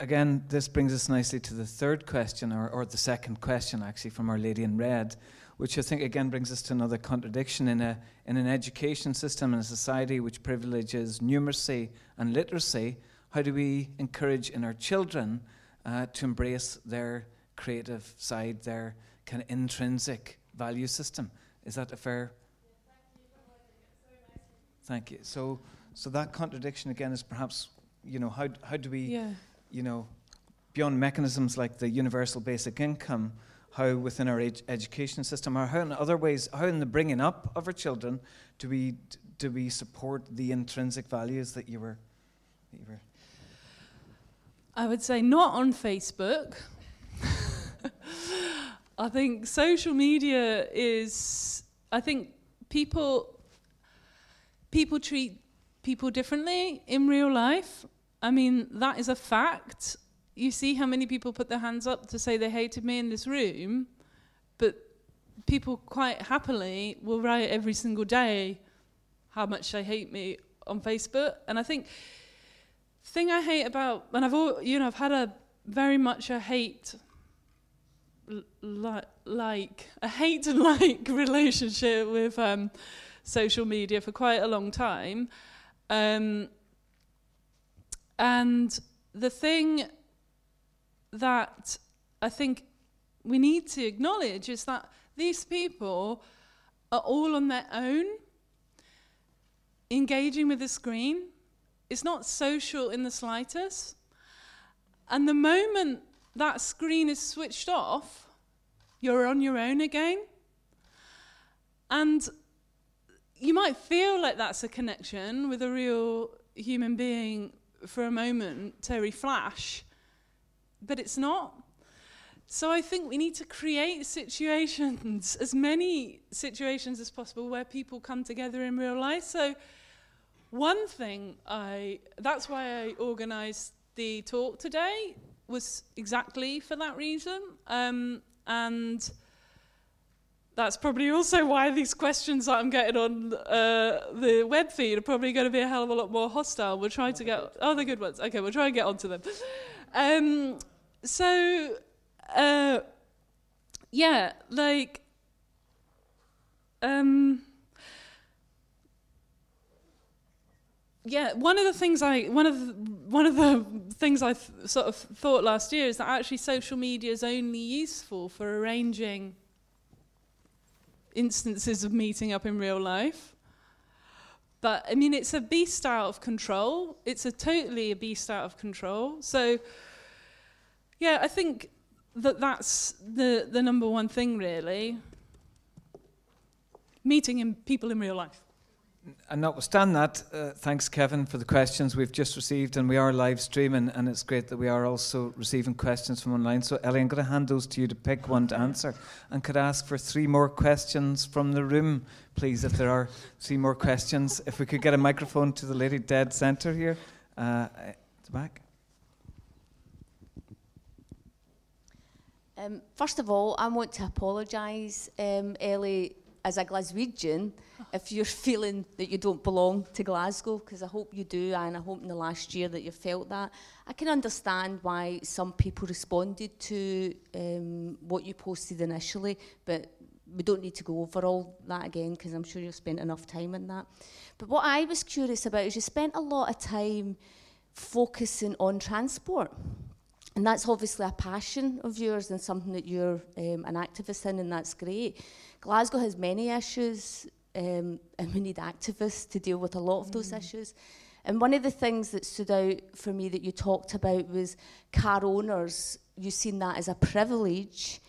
Again, this brings us nicely to the third question, or, or the second question actually, from Our Lady in Red, which I think again brings us to another contradiction in, a, in an education system, and a society which privileges numeracy and literacy. How do we encourage in our children uh, to embrace their creative side, their kind of intrinsic value system? Is that a fair Thank you. So, so that contradiction again is perhaps, you know, how, how do we, yeah. you know, beyond mechanisms like the universal basic income, how within our ed- education system, or how in other ways, how in the bringing up of our children, do we do we support the intrinsic values that you were, that you were? I would say not on Facebook. I think social media is. I think people people treat people differently in real life. I mean, that is a fact. You see how many people put their hands up to say they hated me in this room, but people quite happily will write every single day how much they hate me on Facebook. And I think the thing I hate about, and I've all, you know, I've had a very much a hate li- like a hate and like relationship with um, social media for quite a long time. Um, and the thing that I think we need to acknowledge is that these people are all on their own, engaging with the screen. It's not social in the slightest. And the moment that screen is switched off, you're on your own again. And you might feel like that's a connection with a real human being for a moment, Terry Flash, but it's not. So I think we need to create situations, as many situations as possible, where people come together in real life. So one thing I, that's why I organised the talk today, was exactly for that reason. Um, and that's probably also why these questions that I'm getting on uh, the web feed are probably going to be a hell of a lot more hostile. We'll try to get oh the good ones. Okay, we'll try and get onto them. Um, so uh, yeah, like um, yeah, one of the things I one of the, one of the things I th- sort of thought last year is that actually social media is only useful for arranging instances of meeting up in real life. But I mean, it's a beast out of control. It's a totally a beast out of control. So, yeah, I think that that's the, the number one thing, really. Meeting in people in real life. And notwithstanding that, uh, thanks, Kevin, for the questions we've just received. And we are live streaming, and it's great that we are also receiving questions from online. So, Ellie, I'm going to hand those to you to pick one to answer. And could I ask for three more questions from the room, please, if there are three more questions. If we could get a microphone to the lady dead centre here, uh, the back. Um, first of all, I want to apologise, um, Ellie, as a Glaswegian, if you're feeling that you don't belong to Glasgow, because I hope you do, and I hope in the last year that you felt that. I can understand why some people responded to um, what you posted initially, but we don't need to go over all that again, because I'm sure you've spent enough time in that. But what I was curious about is you spent a lot of time focusing on transport. And that's obviously a passion of yours and something that you're um, an activist in, and that's great. Glasgow has many issues, um, and we need activists to deal with a lot of those mm. issues. And one of the things that stood out for me that you talked about was car owners. You've seen that as a privilege,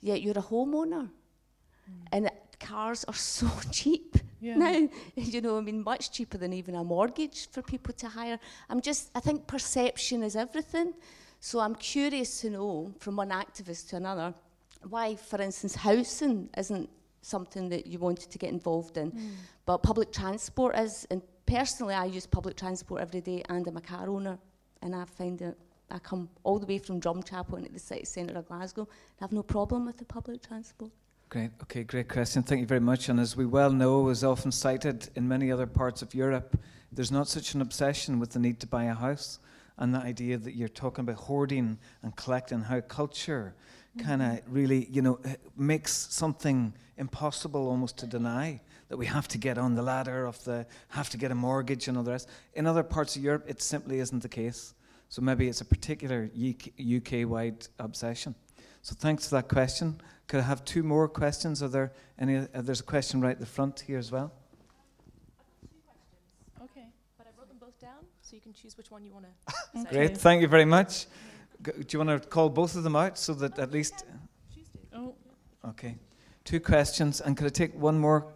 yet you're a homeowner. Mm. And cars are so cheap yeah. now. You know, I mean, much cheaper than even a mortgage for people to hire. I'm just, I think perception is everything. So I'm curious to know from one activist to another why, for instance, housing isn't something that you wanted to get involved in, mm. but public transport is. And personally, I use public transport every day, and I'm a car owner, and I find that I come all the way from Drumchapel into the city centre of Glasgow. And I have no problem with the public transport. Great. Okay, great question. Thank you very much. And as we well know, as often cited in many other parts of Europe, there's not such an obsession with the need to buy a house and the idea that you're talking about hoarding and collecting, how culture. Kind of really, you know, makes something impossible almost to deny that we have to get on the ladder of the, have to get a mortgage and all the rest. In other parts of Europe, it simply isn't the case. So maybe it's a particular UK wide obsession. So thanks for that question. Could I have two more questions? Are there any? Uh, there's a question right at the front here as well. Okay, but I wrote them both down, so you can choose which one you want to. Great, thank you very much. Do you want to call both of them out so that at least? Oh. Okay, two questions, and could I take one more,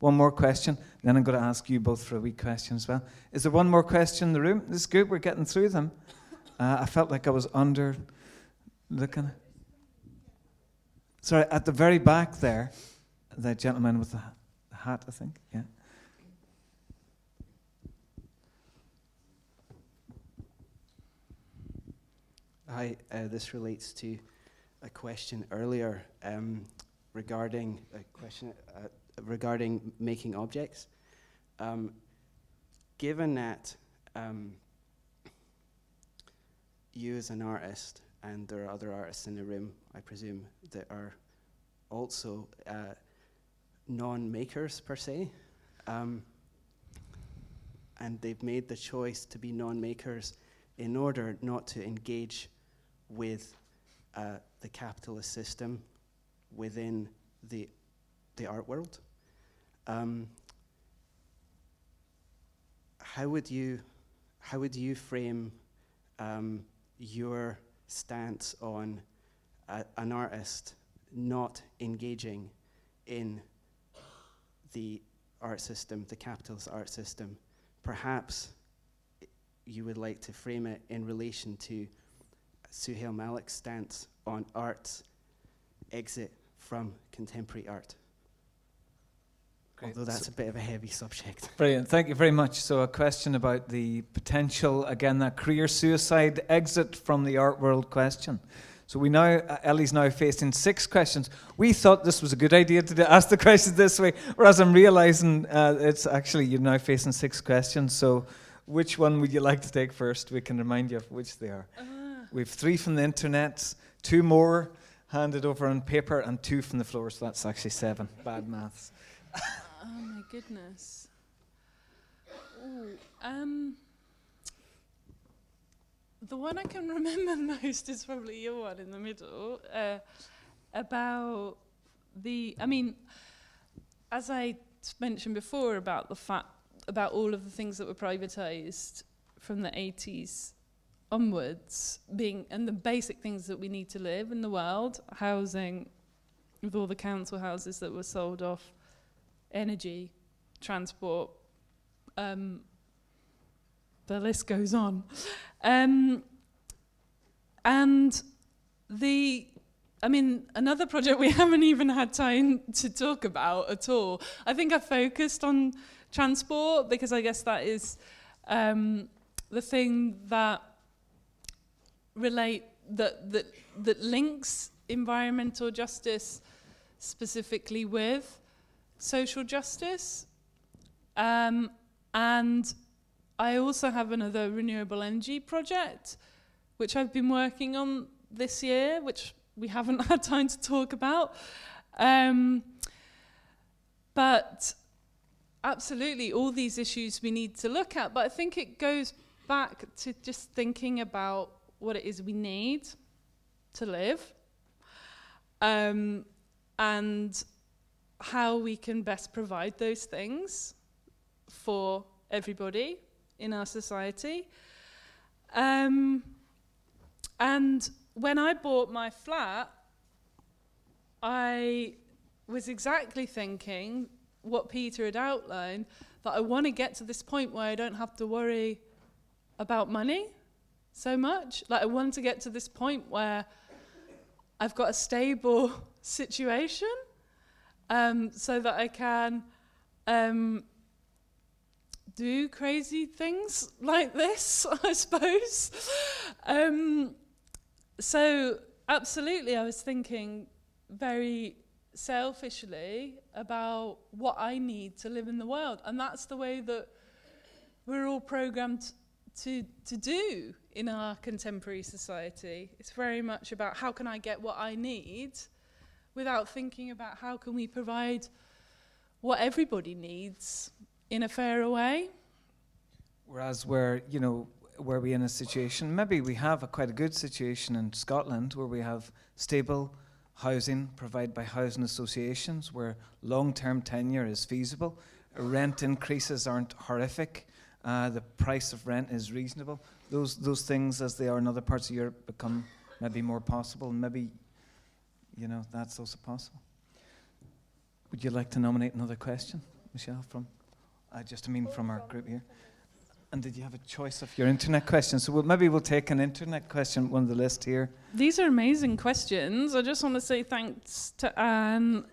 one more question? Then I'm going to ask you both for a wee question as well. Is there one more question in the room? This is good. We're getting through them. Uh, I felt like I was under looking. Sorry, at the very back there, the gentleman with the hat, I think. Yeah. Hi, uh, this relates to a question earlier um, regarding a question uh, regarding making objects. Um, given that um, you as an artist and there are other artists in the room, I presume, that are also uh, non-makers per se, um, and they've made the choice to be non-makers in order not to engage with uh, the capitalist system within the the art world. Um, how would you how would you frame um, your stance on a, an artist not engaging in the art system, the capitalist art system? Perhaps you would like to frame it in relation to Suhail Malik's stance on art's exit from contemporary art. Great. Although that's So- a bit of a heavy subject. Brilliant. Thank you very much. So, a question about the potential, again, that career suicide exit from the art world question. So, we now, uh, Ellie's now facing six questions. We thought this was a good idea to do- ask the questions this way, whereas I'm realizing uh, it's actually you're now facing six questions. So, which one would you like to take first? We can remind you of which they are. We've three from the internet, two more handed over on paper, and two from the floor. So, that's actually seven. Bad maths. Oh my goodness. Ooh, um, the one I can remember most is probably your one in the middle uh, about the. I mean, as I mentioned before about the fact about all of the things that were privatized from the 80s onwards being and the basic things that we need to live in the world housing with all the council houses that were sold off energy, transport, um, the list goes on. Um, and the, I mean, another project we haven't even had time to talk about at all. I think I focused on transport because I guess that is um, the thing that relate that that that links environmental justice specifically with social justice. Um, and I also have another renewable energy project, which I've been working on this year, which we haven't had time to talk about. Um, but absolutely, all these issues we need to look at. But I think it goes back to just thinking about what it is we need to live. Um, and how we can best provide those things for everybody in our society. Um, and when I bought my flat, I was exactly thinking what Peter had outlined that I want to get to this point where I don't have to worry about money so much. Like, I want to get to this point where I've got a stable situation um, so that I can um, do crazy things like this, I suppose. Um, so, absolutely, I was thinking very selfishly about what I need to live in the world. And that's the way that we're all programmed to, to do in our contemporary society. It's very much about how can I get what I need without thinking about how can we provide what everybody needs in a fairer way. Whereas where, you know, where we in a situation, maybe we have a quite a good situation in Scotland where we have stable housing provided by housing associations where long-term tenure is feasible, rent increases aren't horrific, uh, the price of rent is reasonable. Those those things, as they are in other parts of Europe, become maybe more possible. and Maybe, you know, that's also possible. Would you like to nominate another question, Michelle? From, uh, just I mean from our group here. And did you have a choice of your internet question? So we'll, maybe we'll take an internet question, one of the list here. These are amazing questions. I just want to say thanks to Anne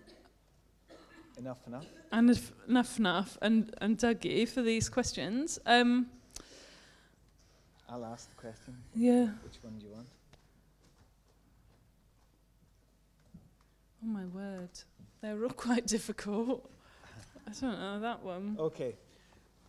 Enough, enough. And enough enough and and Dougie for these questions. Um, I'll ask the question. Yeah. Which one do you want? oh my word, they're all quite difficult. I don't know that one. Okay.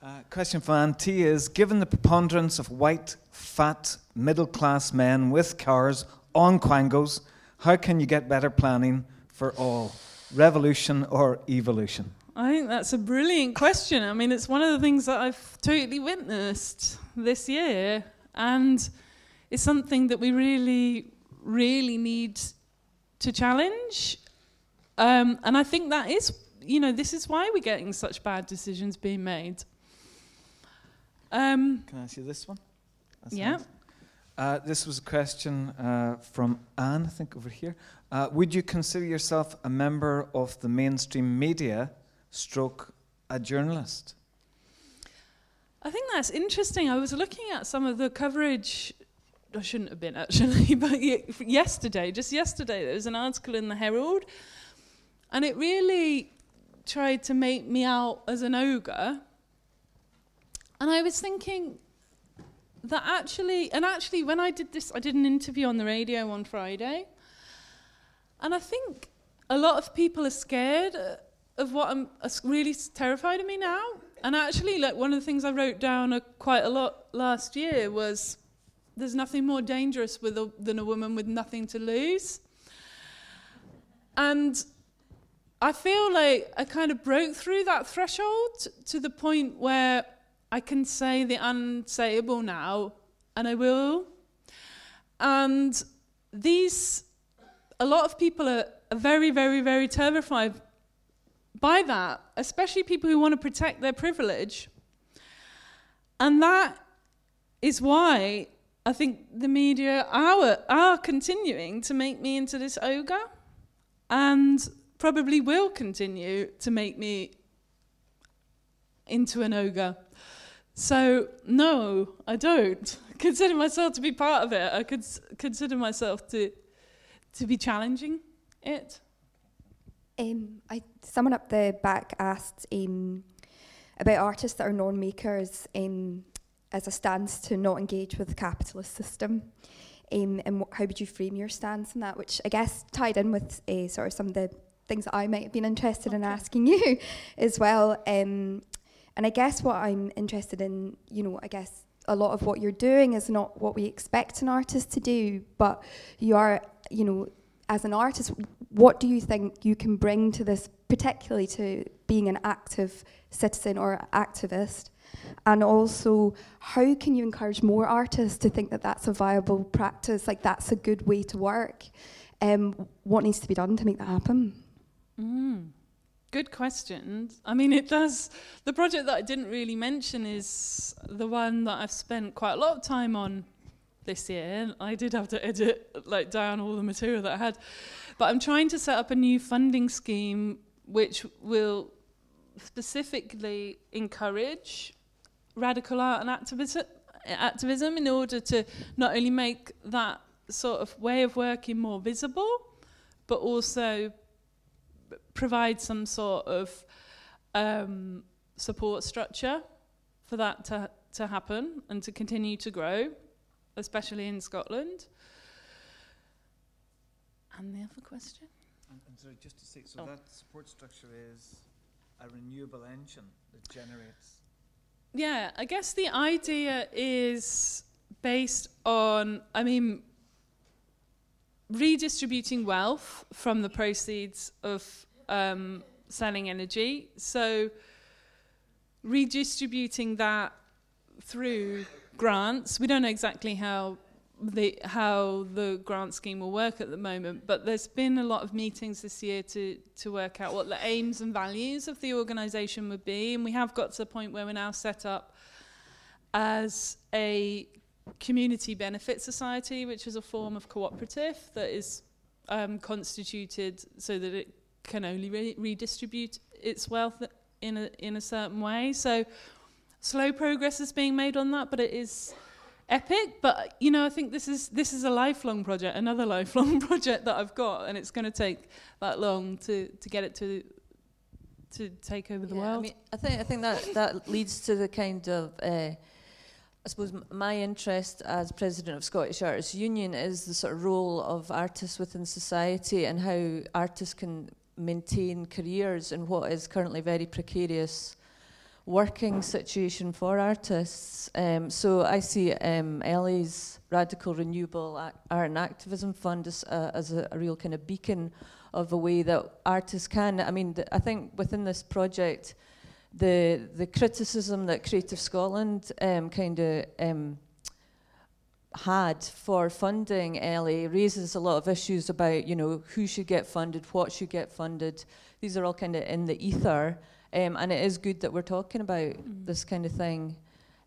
Uh, question for T is Given the preponderance of white, fat, middle class men with cars on Quangos, how can you get better planning for all? Revolution or evolution? I think that's a brilliant question. I mean, it's one of the things that I've totally witnessed this year, and it's something that we really, really need to challenge. Um, and I think that is, you know, this is why we're getting such bad decisions being made. Um, Can I ask you this one? That's Yeah. nice. Uh, this was a question uh, from Anne, I think, over here. Uh, would you consider yourself a member of the mainstream media, stroke a journalist? I think that's interesting. I was looking at some of the coverage. I shouldn't have been actually, but yesterday, just yesterday, there was an article in the Herald, and it really tried to make me out as an ogre. And I was thinking that actually, and actually, when I did this, I did an interview on the radio on Friday, and I think a lot of people are scared uh, of what I'm really terrified of me now. And actually, like one of the things I wrote down quite a lot last year was there's nothing more dangerous with a, than a woman with nothing to lose. And I feel like I kind of broke through that threshold to the point where I can say the unsayable now, and I will. And these, a lot of people are, are very, very, very terrified by that, especially people who want to protect their privilege. And that is why I think the media are, are continuing to make me into this ogre and probably will continue to make me into an ogre. So, no, I don't consider myself to be part of it. I could consider myself to, to be challenging it. Um, I, someone up the back asked um, about artists that are non-makers um, as a stance to not engage with the capitalist system. Um, and wh- how would you frame your stance on that? Which I guess tied in with uh, sort of some of the things that I might have been interested in asking you as well. Um, and I guess what I'm interested in, you know, I guess a lot of what you're doing is not what we expect an artist to do, but you are, you know, as an artist, what do you think you can bring to this, particularly to being an active citizen or activist? And also, how can you encourage more artists to think that that's a viable practice, like that's a good way to work? Um, what needs to be done to make that happen? Mm. Good question. I mean, it does. The project that I didn't really mention is the one that I've spent quite a lot of time on this year. I did have to edit like down all the material that I had, but I'm trying to set up a new funding scheme which will specifically encourage radical art and activism activism in order to not only make that sort of way of working more visible, but also provide some sort of um, support structure for that to, to happen and to continue to grow, especially in Scotland. And the other question? And, and sorry, just to say, so Oh. that support structure is a renewable engine that generates. Yeah, I guess the idea is based on, I mean, redistributing wealth from the proceeds of um, selling energy. So, redistributing that through grants. We don't know exactly how the how the grant scheme will work at the moment, but there's been a lot of meetings this year to to work out what the aims and values of the organisation would be, and we have got to the point where we're now set up as a community benefit society, which is a form of cooperative that is um, constituted so that it can only re- redistribute its wealth in a in a certain way. So slow progress is being made on that, but it is epic. But you know, I think this is this is a lifelong project, another lifelong project that I've got, and it's going to take that long to to get it to to take over the Yeah, world. I mean, I think I think that that leads to the kind of. Uh, I suppose m- my interest as president of Scottish Artists Union is the sort of role of artists within society and how artists can maintain careers in what is currently very precarious working situation for artists. Um, so I see um, Ellie's Radical Renewable Art and Activism Fund as, as a, a real kind of beacon of a way that artists can. I mean, th- I think within this project, the the criticism that Creative Scotland um, kind of um, had for funding Ellie raises a lot of issues about you know who should get funded, what should get funded. These are all kind of in the ether, um, and it is good that we're talking about this kind of thing.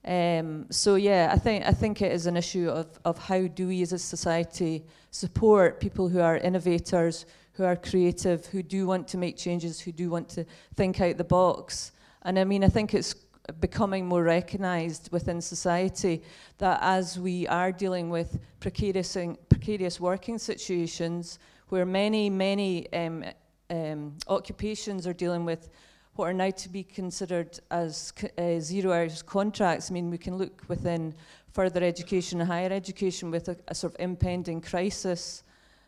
Um, so yeah, I think I think it is an issue of of how do we as a society support people who are innovators, who are creative, who do want to make changes, who do want to think out the box. And I mean, I think it's becoming more recognised within society that as we are dealing with precarious, precarious working situations where many, many um, um, occupations are dealing with what are now to be considered as uh, zero hours contracts. I mean, we can look within further education and higher education with a, a sort of impending crisis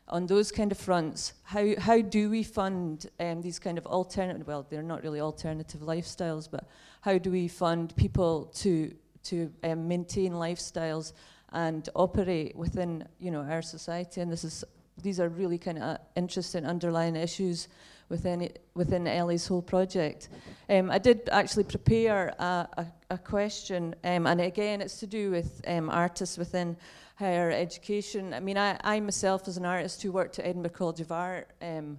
on those kind of fronts. How, how do we fund um, these kind of alternative, well, they're not really alternative lifestyles, but how do we fund people to, to um, maintain lifestyles and operate within, you know, our society? And this is, these are really kind of interesting underlying issues within within Ellie's whole project. Um, I did actually prepare a, a, a question, um, and again, it's to do with um, artists within higher education. I mean, I, I myself, as an artist who worked at Edinburgh College of Art um,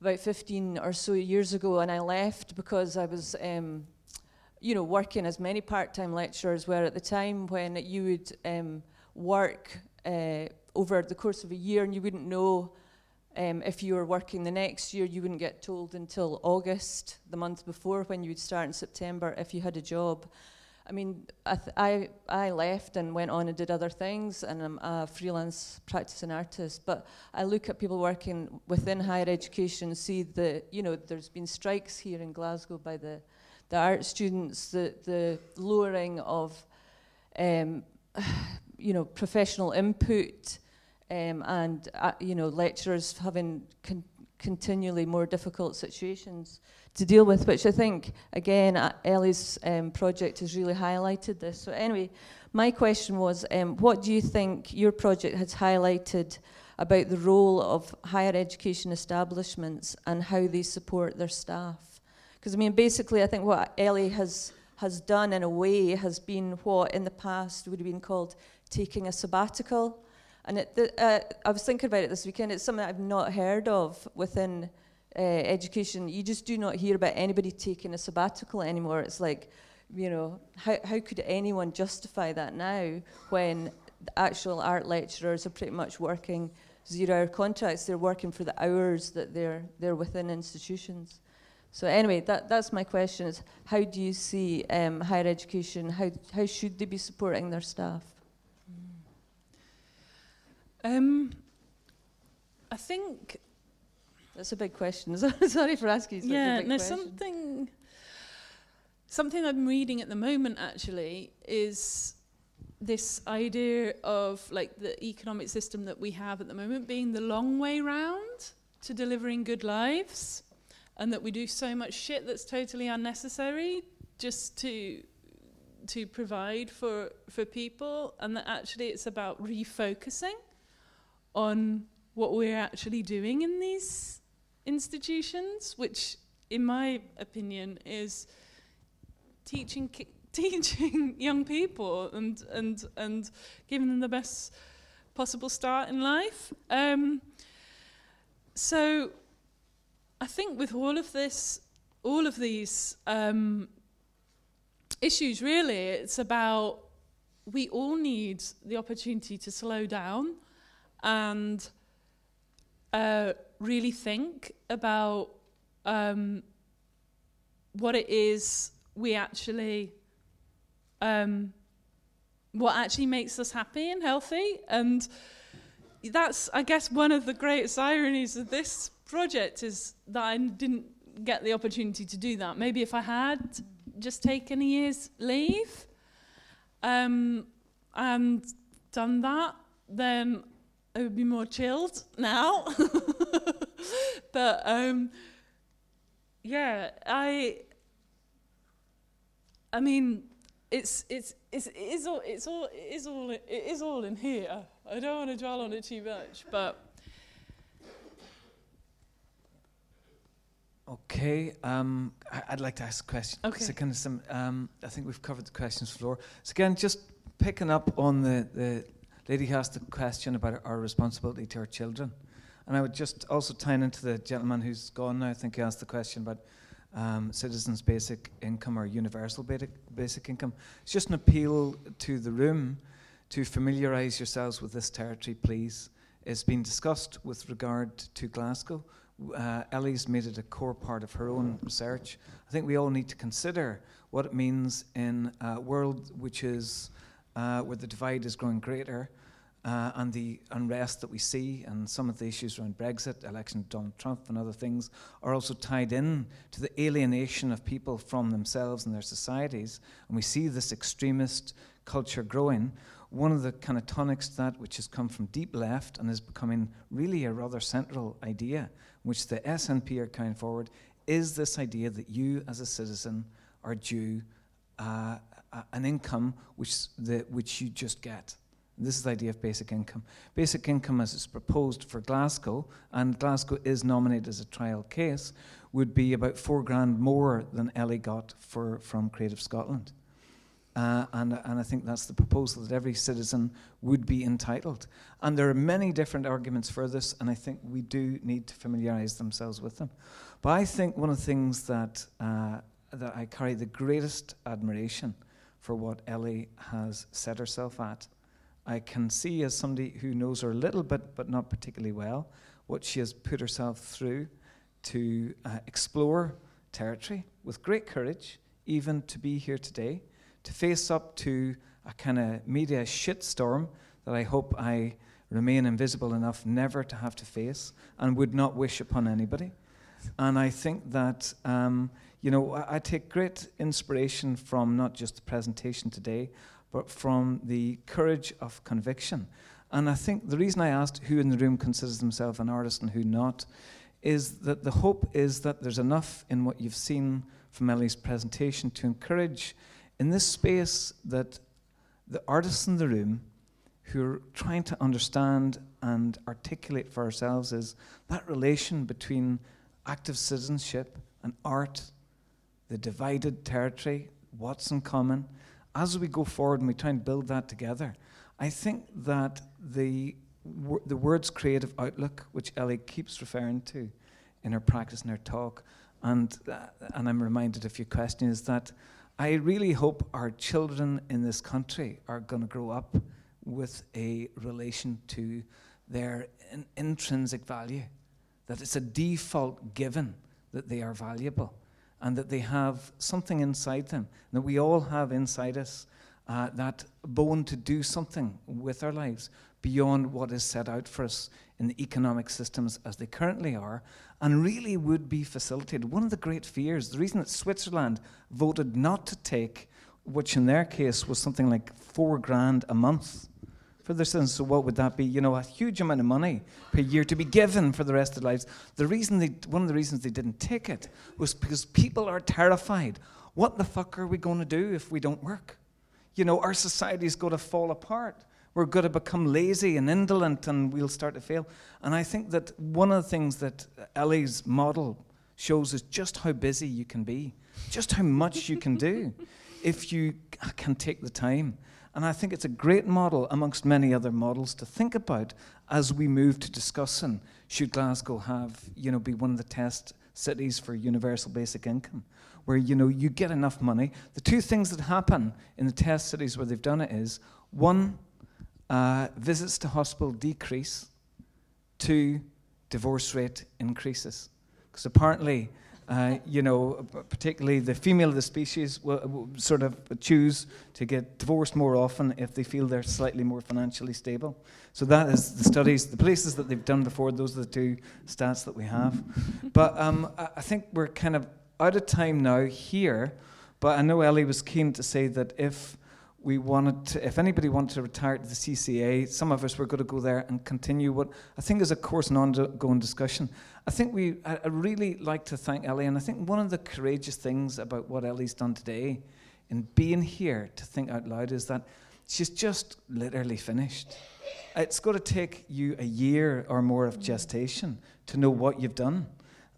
about 15 or so years ago, and I left because I was, um, you know, working as many part-time lecturers were at the time when you would um, work uh, over the course of a year and you wouldn't know um, if you were working the next year, you wouldn't get told until August, the month before, when you would start in September if you had a job. I mean, I, th- I, I left and went on and did other things, and I'm a freelance practicing artist. But I look at people working within higher education, see the, you know, there's been strikes here in Glasgow by the, the art students, the, the lowering of, um, you know, professional input, um, and uh, you know, lecturers having con- continually more difficult situations to deal with, which I think, again, uh, Ellie's um, project has really highlighted this. So, anyway, my question was um, what do you think your project has highlighted about the role of higher education establishments and how they support their staff? Because, I mean, basically, I think what Ellie has, has done in a way has been what in the past would have been called taking a sabbatical. And it, the, uh, I was thinking about it this weekend. It's something I've not heard of within uh, education. You just do not hear about anybody taking a sabbatical anymore. It's like, you know, how, how could anyone justify that now when the actual art lecturers are pretty much working zero-hour contracts? They're working for the hours that they're they're within institutions. So anyway, that, that's my question: is how do you see um, higher education? How how should they be supporting their staff? Um, I think That's a big question. Sorry for asking. Such a yeah, big no, question. something something I'm reading at the moment actually is this idea of like the economic system that we have at the moment being the long way round to delivering good lives and that we do so much shit that's totally unnecessary just to to provide for for people and that actually it's about refocusing on what we're actually doing in these institutions which in my opinion is teaching teaching young people and and and giving them the best possible start in life. Um, so I think with all of this all of these um, issues really it's about we all need the opportunity to slow down and uh, really think about um, what it is we actually um, what actually makes us happy and healthy. And that's, I guess, one of the greatest ironies of this project is that I didn't get the opportunity to do that. Maybe if I had just taken a year's leave um, and done that, then I would be more chilled now. but um, yeah, I. I mean, it's it's it's it is all it's all it is all it is all in here. I don't want to dwell on it too much, but Okay, um, I'd like to ask a question. Okay. So kind of some, um, I think we've covered the questions floor. So again, just picking up on the, the lady asked the question about our responsibility to our children. And I would just also tie into the gentleman who's gone now, I think he asked the question about um, citizens' basic income or universal basic, basic income. It's just an appeal to the room to familiarise yourselves with this territory, please. It's been discussed with regard to Glasgow. Uh, Ellie's made it a core part of her own research. I think we all need to consider what it means in a world which is uh, where the divide is growing greater uh, and the unrest that we see and some of the issues around Brexit, election of Donald Trump, and other things are also tied in to the alienation of people from themselves and their societies. And we see this extremist culture growing. One of the kind of tonics to that, which has come from deep left and is becoming really a rather central idea, which the SNP are carrying forward, is this idea that you, as a citizen, are due uh, an income which, the, which you just get. This is the idea of basic income. Basic income, as it's proposed for Glasgow, and Glasgow is nominated as a trial case, would be about four grand more than Ellie got for, from Creative Scotland. Uh, and, and I think that's the proposal that every citizen would be entitled. And there are many different arguments for this, and I think we do need to familiarise themselves with them. But I think one of the things that, uh, that I carry the greatest admiration for what Ellie has set herself at. I can see as somebody who knows her a little bit, but not particularly well, what she has put herself through to uh, explore territory with great courage, even to be here today, to face up to a kind of media shitstorm that I hope I remain invisible enough never to have to face and would not wish upon anybody. And I think that, um, you know, I, take great inspiration from not just the presentation today, but from the courage of conviction. And I think the reason I asked who in the room considers themselves an artist and who not is that the hope is that there's enough in what you've seen from Ellie's presentation to encourage in this space that the artists in the room who are trying to understand and articulate for ourselves is that relation between active citizenship and art, the divided territory, what's in common. As we go forward and we try and build that together, I think that the, wo- the words creative outlook, which Ellie keeps referring to in her practice and her talk, and, uh, and I'm reminded of your question, is that I really hope our children in this country are going to grow up with a relation to their in- intrinsic value, that it's a default given that they are valuable and that they have something inside them, that we all have inside us uh, that bone to do something with our lives beyond what is set out for us in the economic systems as they currently are, and really would be facilitated. One of the great fears, the reason that Switzerland voted not to take, which in their case was something like four grand a month for their citizens. So what would that be? You know, a huge amount of money per year to be given for the rest of their lives. The reason they, one of the reasons they didn't take it was because people are terrified. What the fuck are we going to do if we don't work? You know, our society is going to fall apart. We're going to become lazy and indolent and we'll start to fail. And I think that one of the things that Ellie's model shows is just how busy you can be, just how much you can do if you can take the time. And I think it's a great model amongst many other models to think about as we move to discussing should Glasgow have, you know, be one of the test cities for universal basic income, where you know you get enough money. The two things that happen in the test cities where they've done it is one, uh, visits to hospital decrease. Two, divorce rate increases. Because apparently, Uh, you know, particularly the female of the species will, will sort of choose to get divorced more often if they feel they're slightly more financially stable. So that is the studies, the places that they've done before. Those are the two stats that we have. but um, I, think we're kind of out of time now here. But I know Ellie was keen to say that if we wanted to, if anybody wanted to retire to the CCA, some of us were going to go there and continue what I think is, of course, an ongoing discussion. I think we, I, really like to thank Ellie, and I think one of the courageous things about what Ellie's done today in being here to think out loud is that she's just literally finished. It's got to take you a year or more of gestation to know what you've done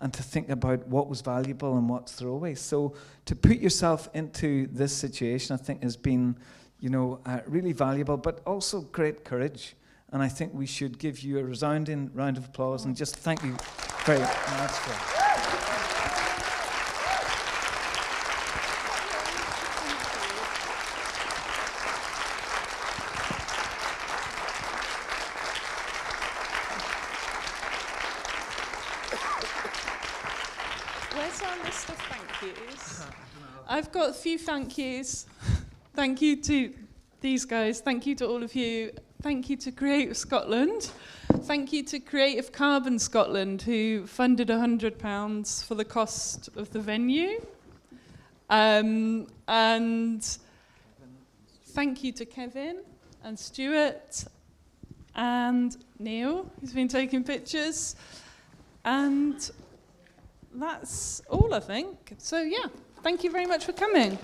and to think about what was valuable and what's throwaway. So to put yourself into this situation, I think has been, you know, uh, really valuable, but also great courage. And I think we should give you a resounding round of applause and just thank you very much for. Where's our list of thank yous? I've got a few thank yous. Thank you to these guys. Thank you to all of you. Thank you to Creative Scotland. Thank you to Creative Carbon Scotland, who funded £100 for the cost of the venue. Um, and thank you to Kevin and Stuart and Neil, who's been taking pictures. And that's all, I think. So, yeah, thank you very much for coming.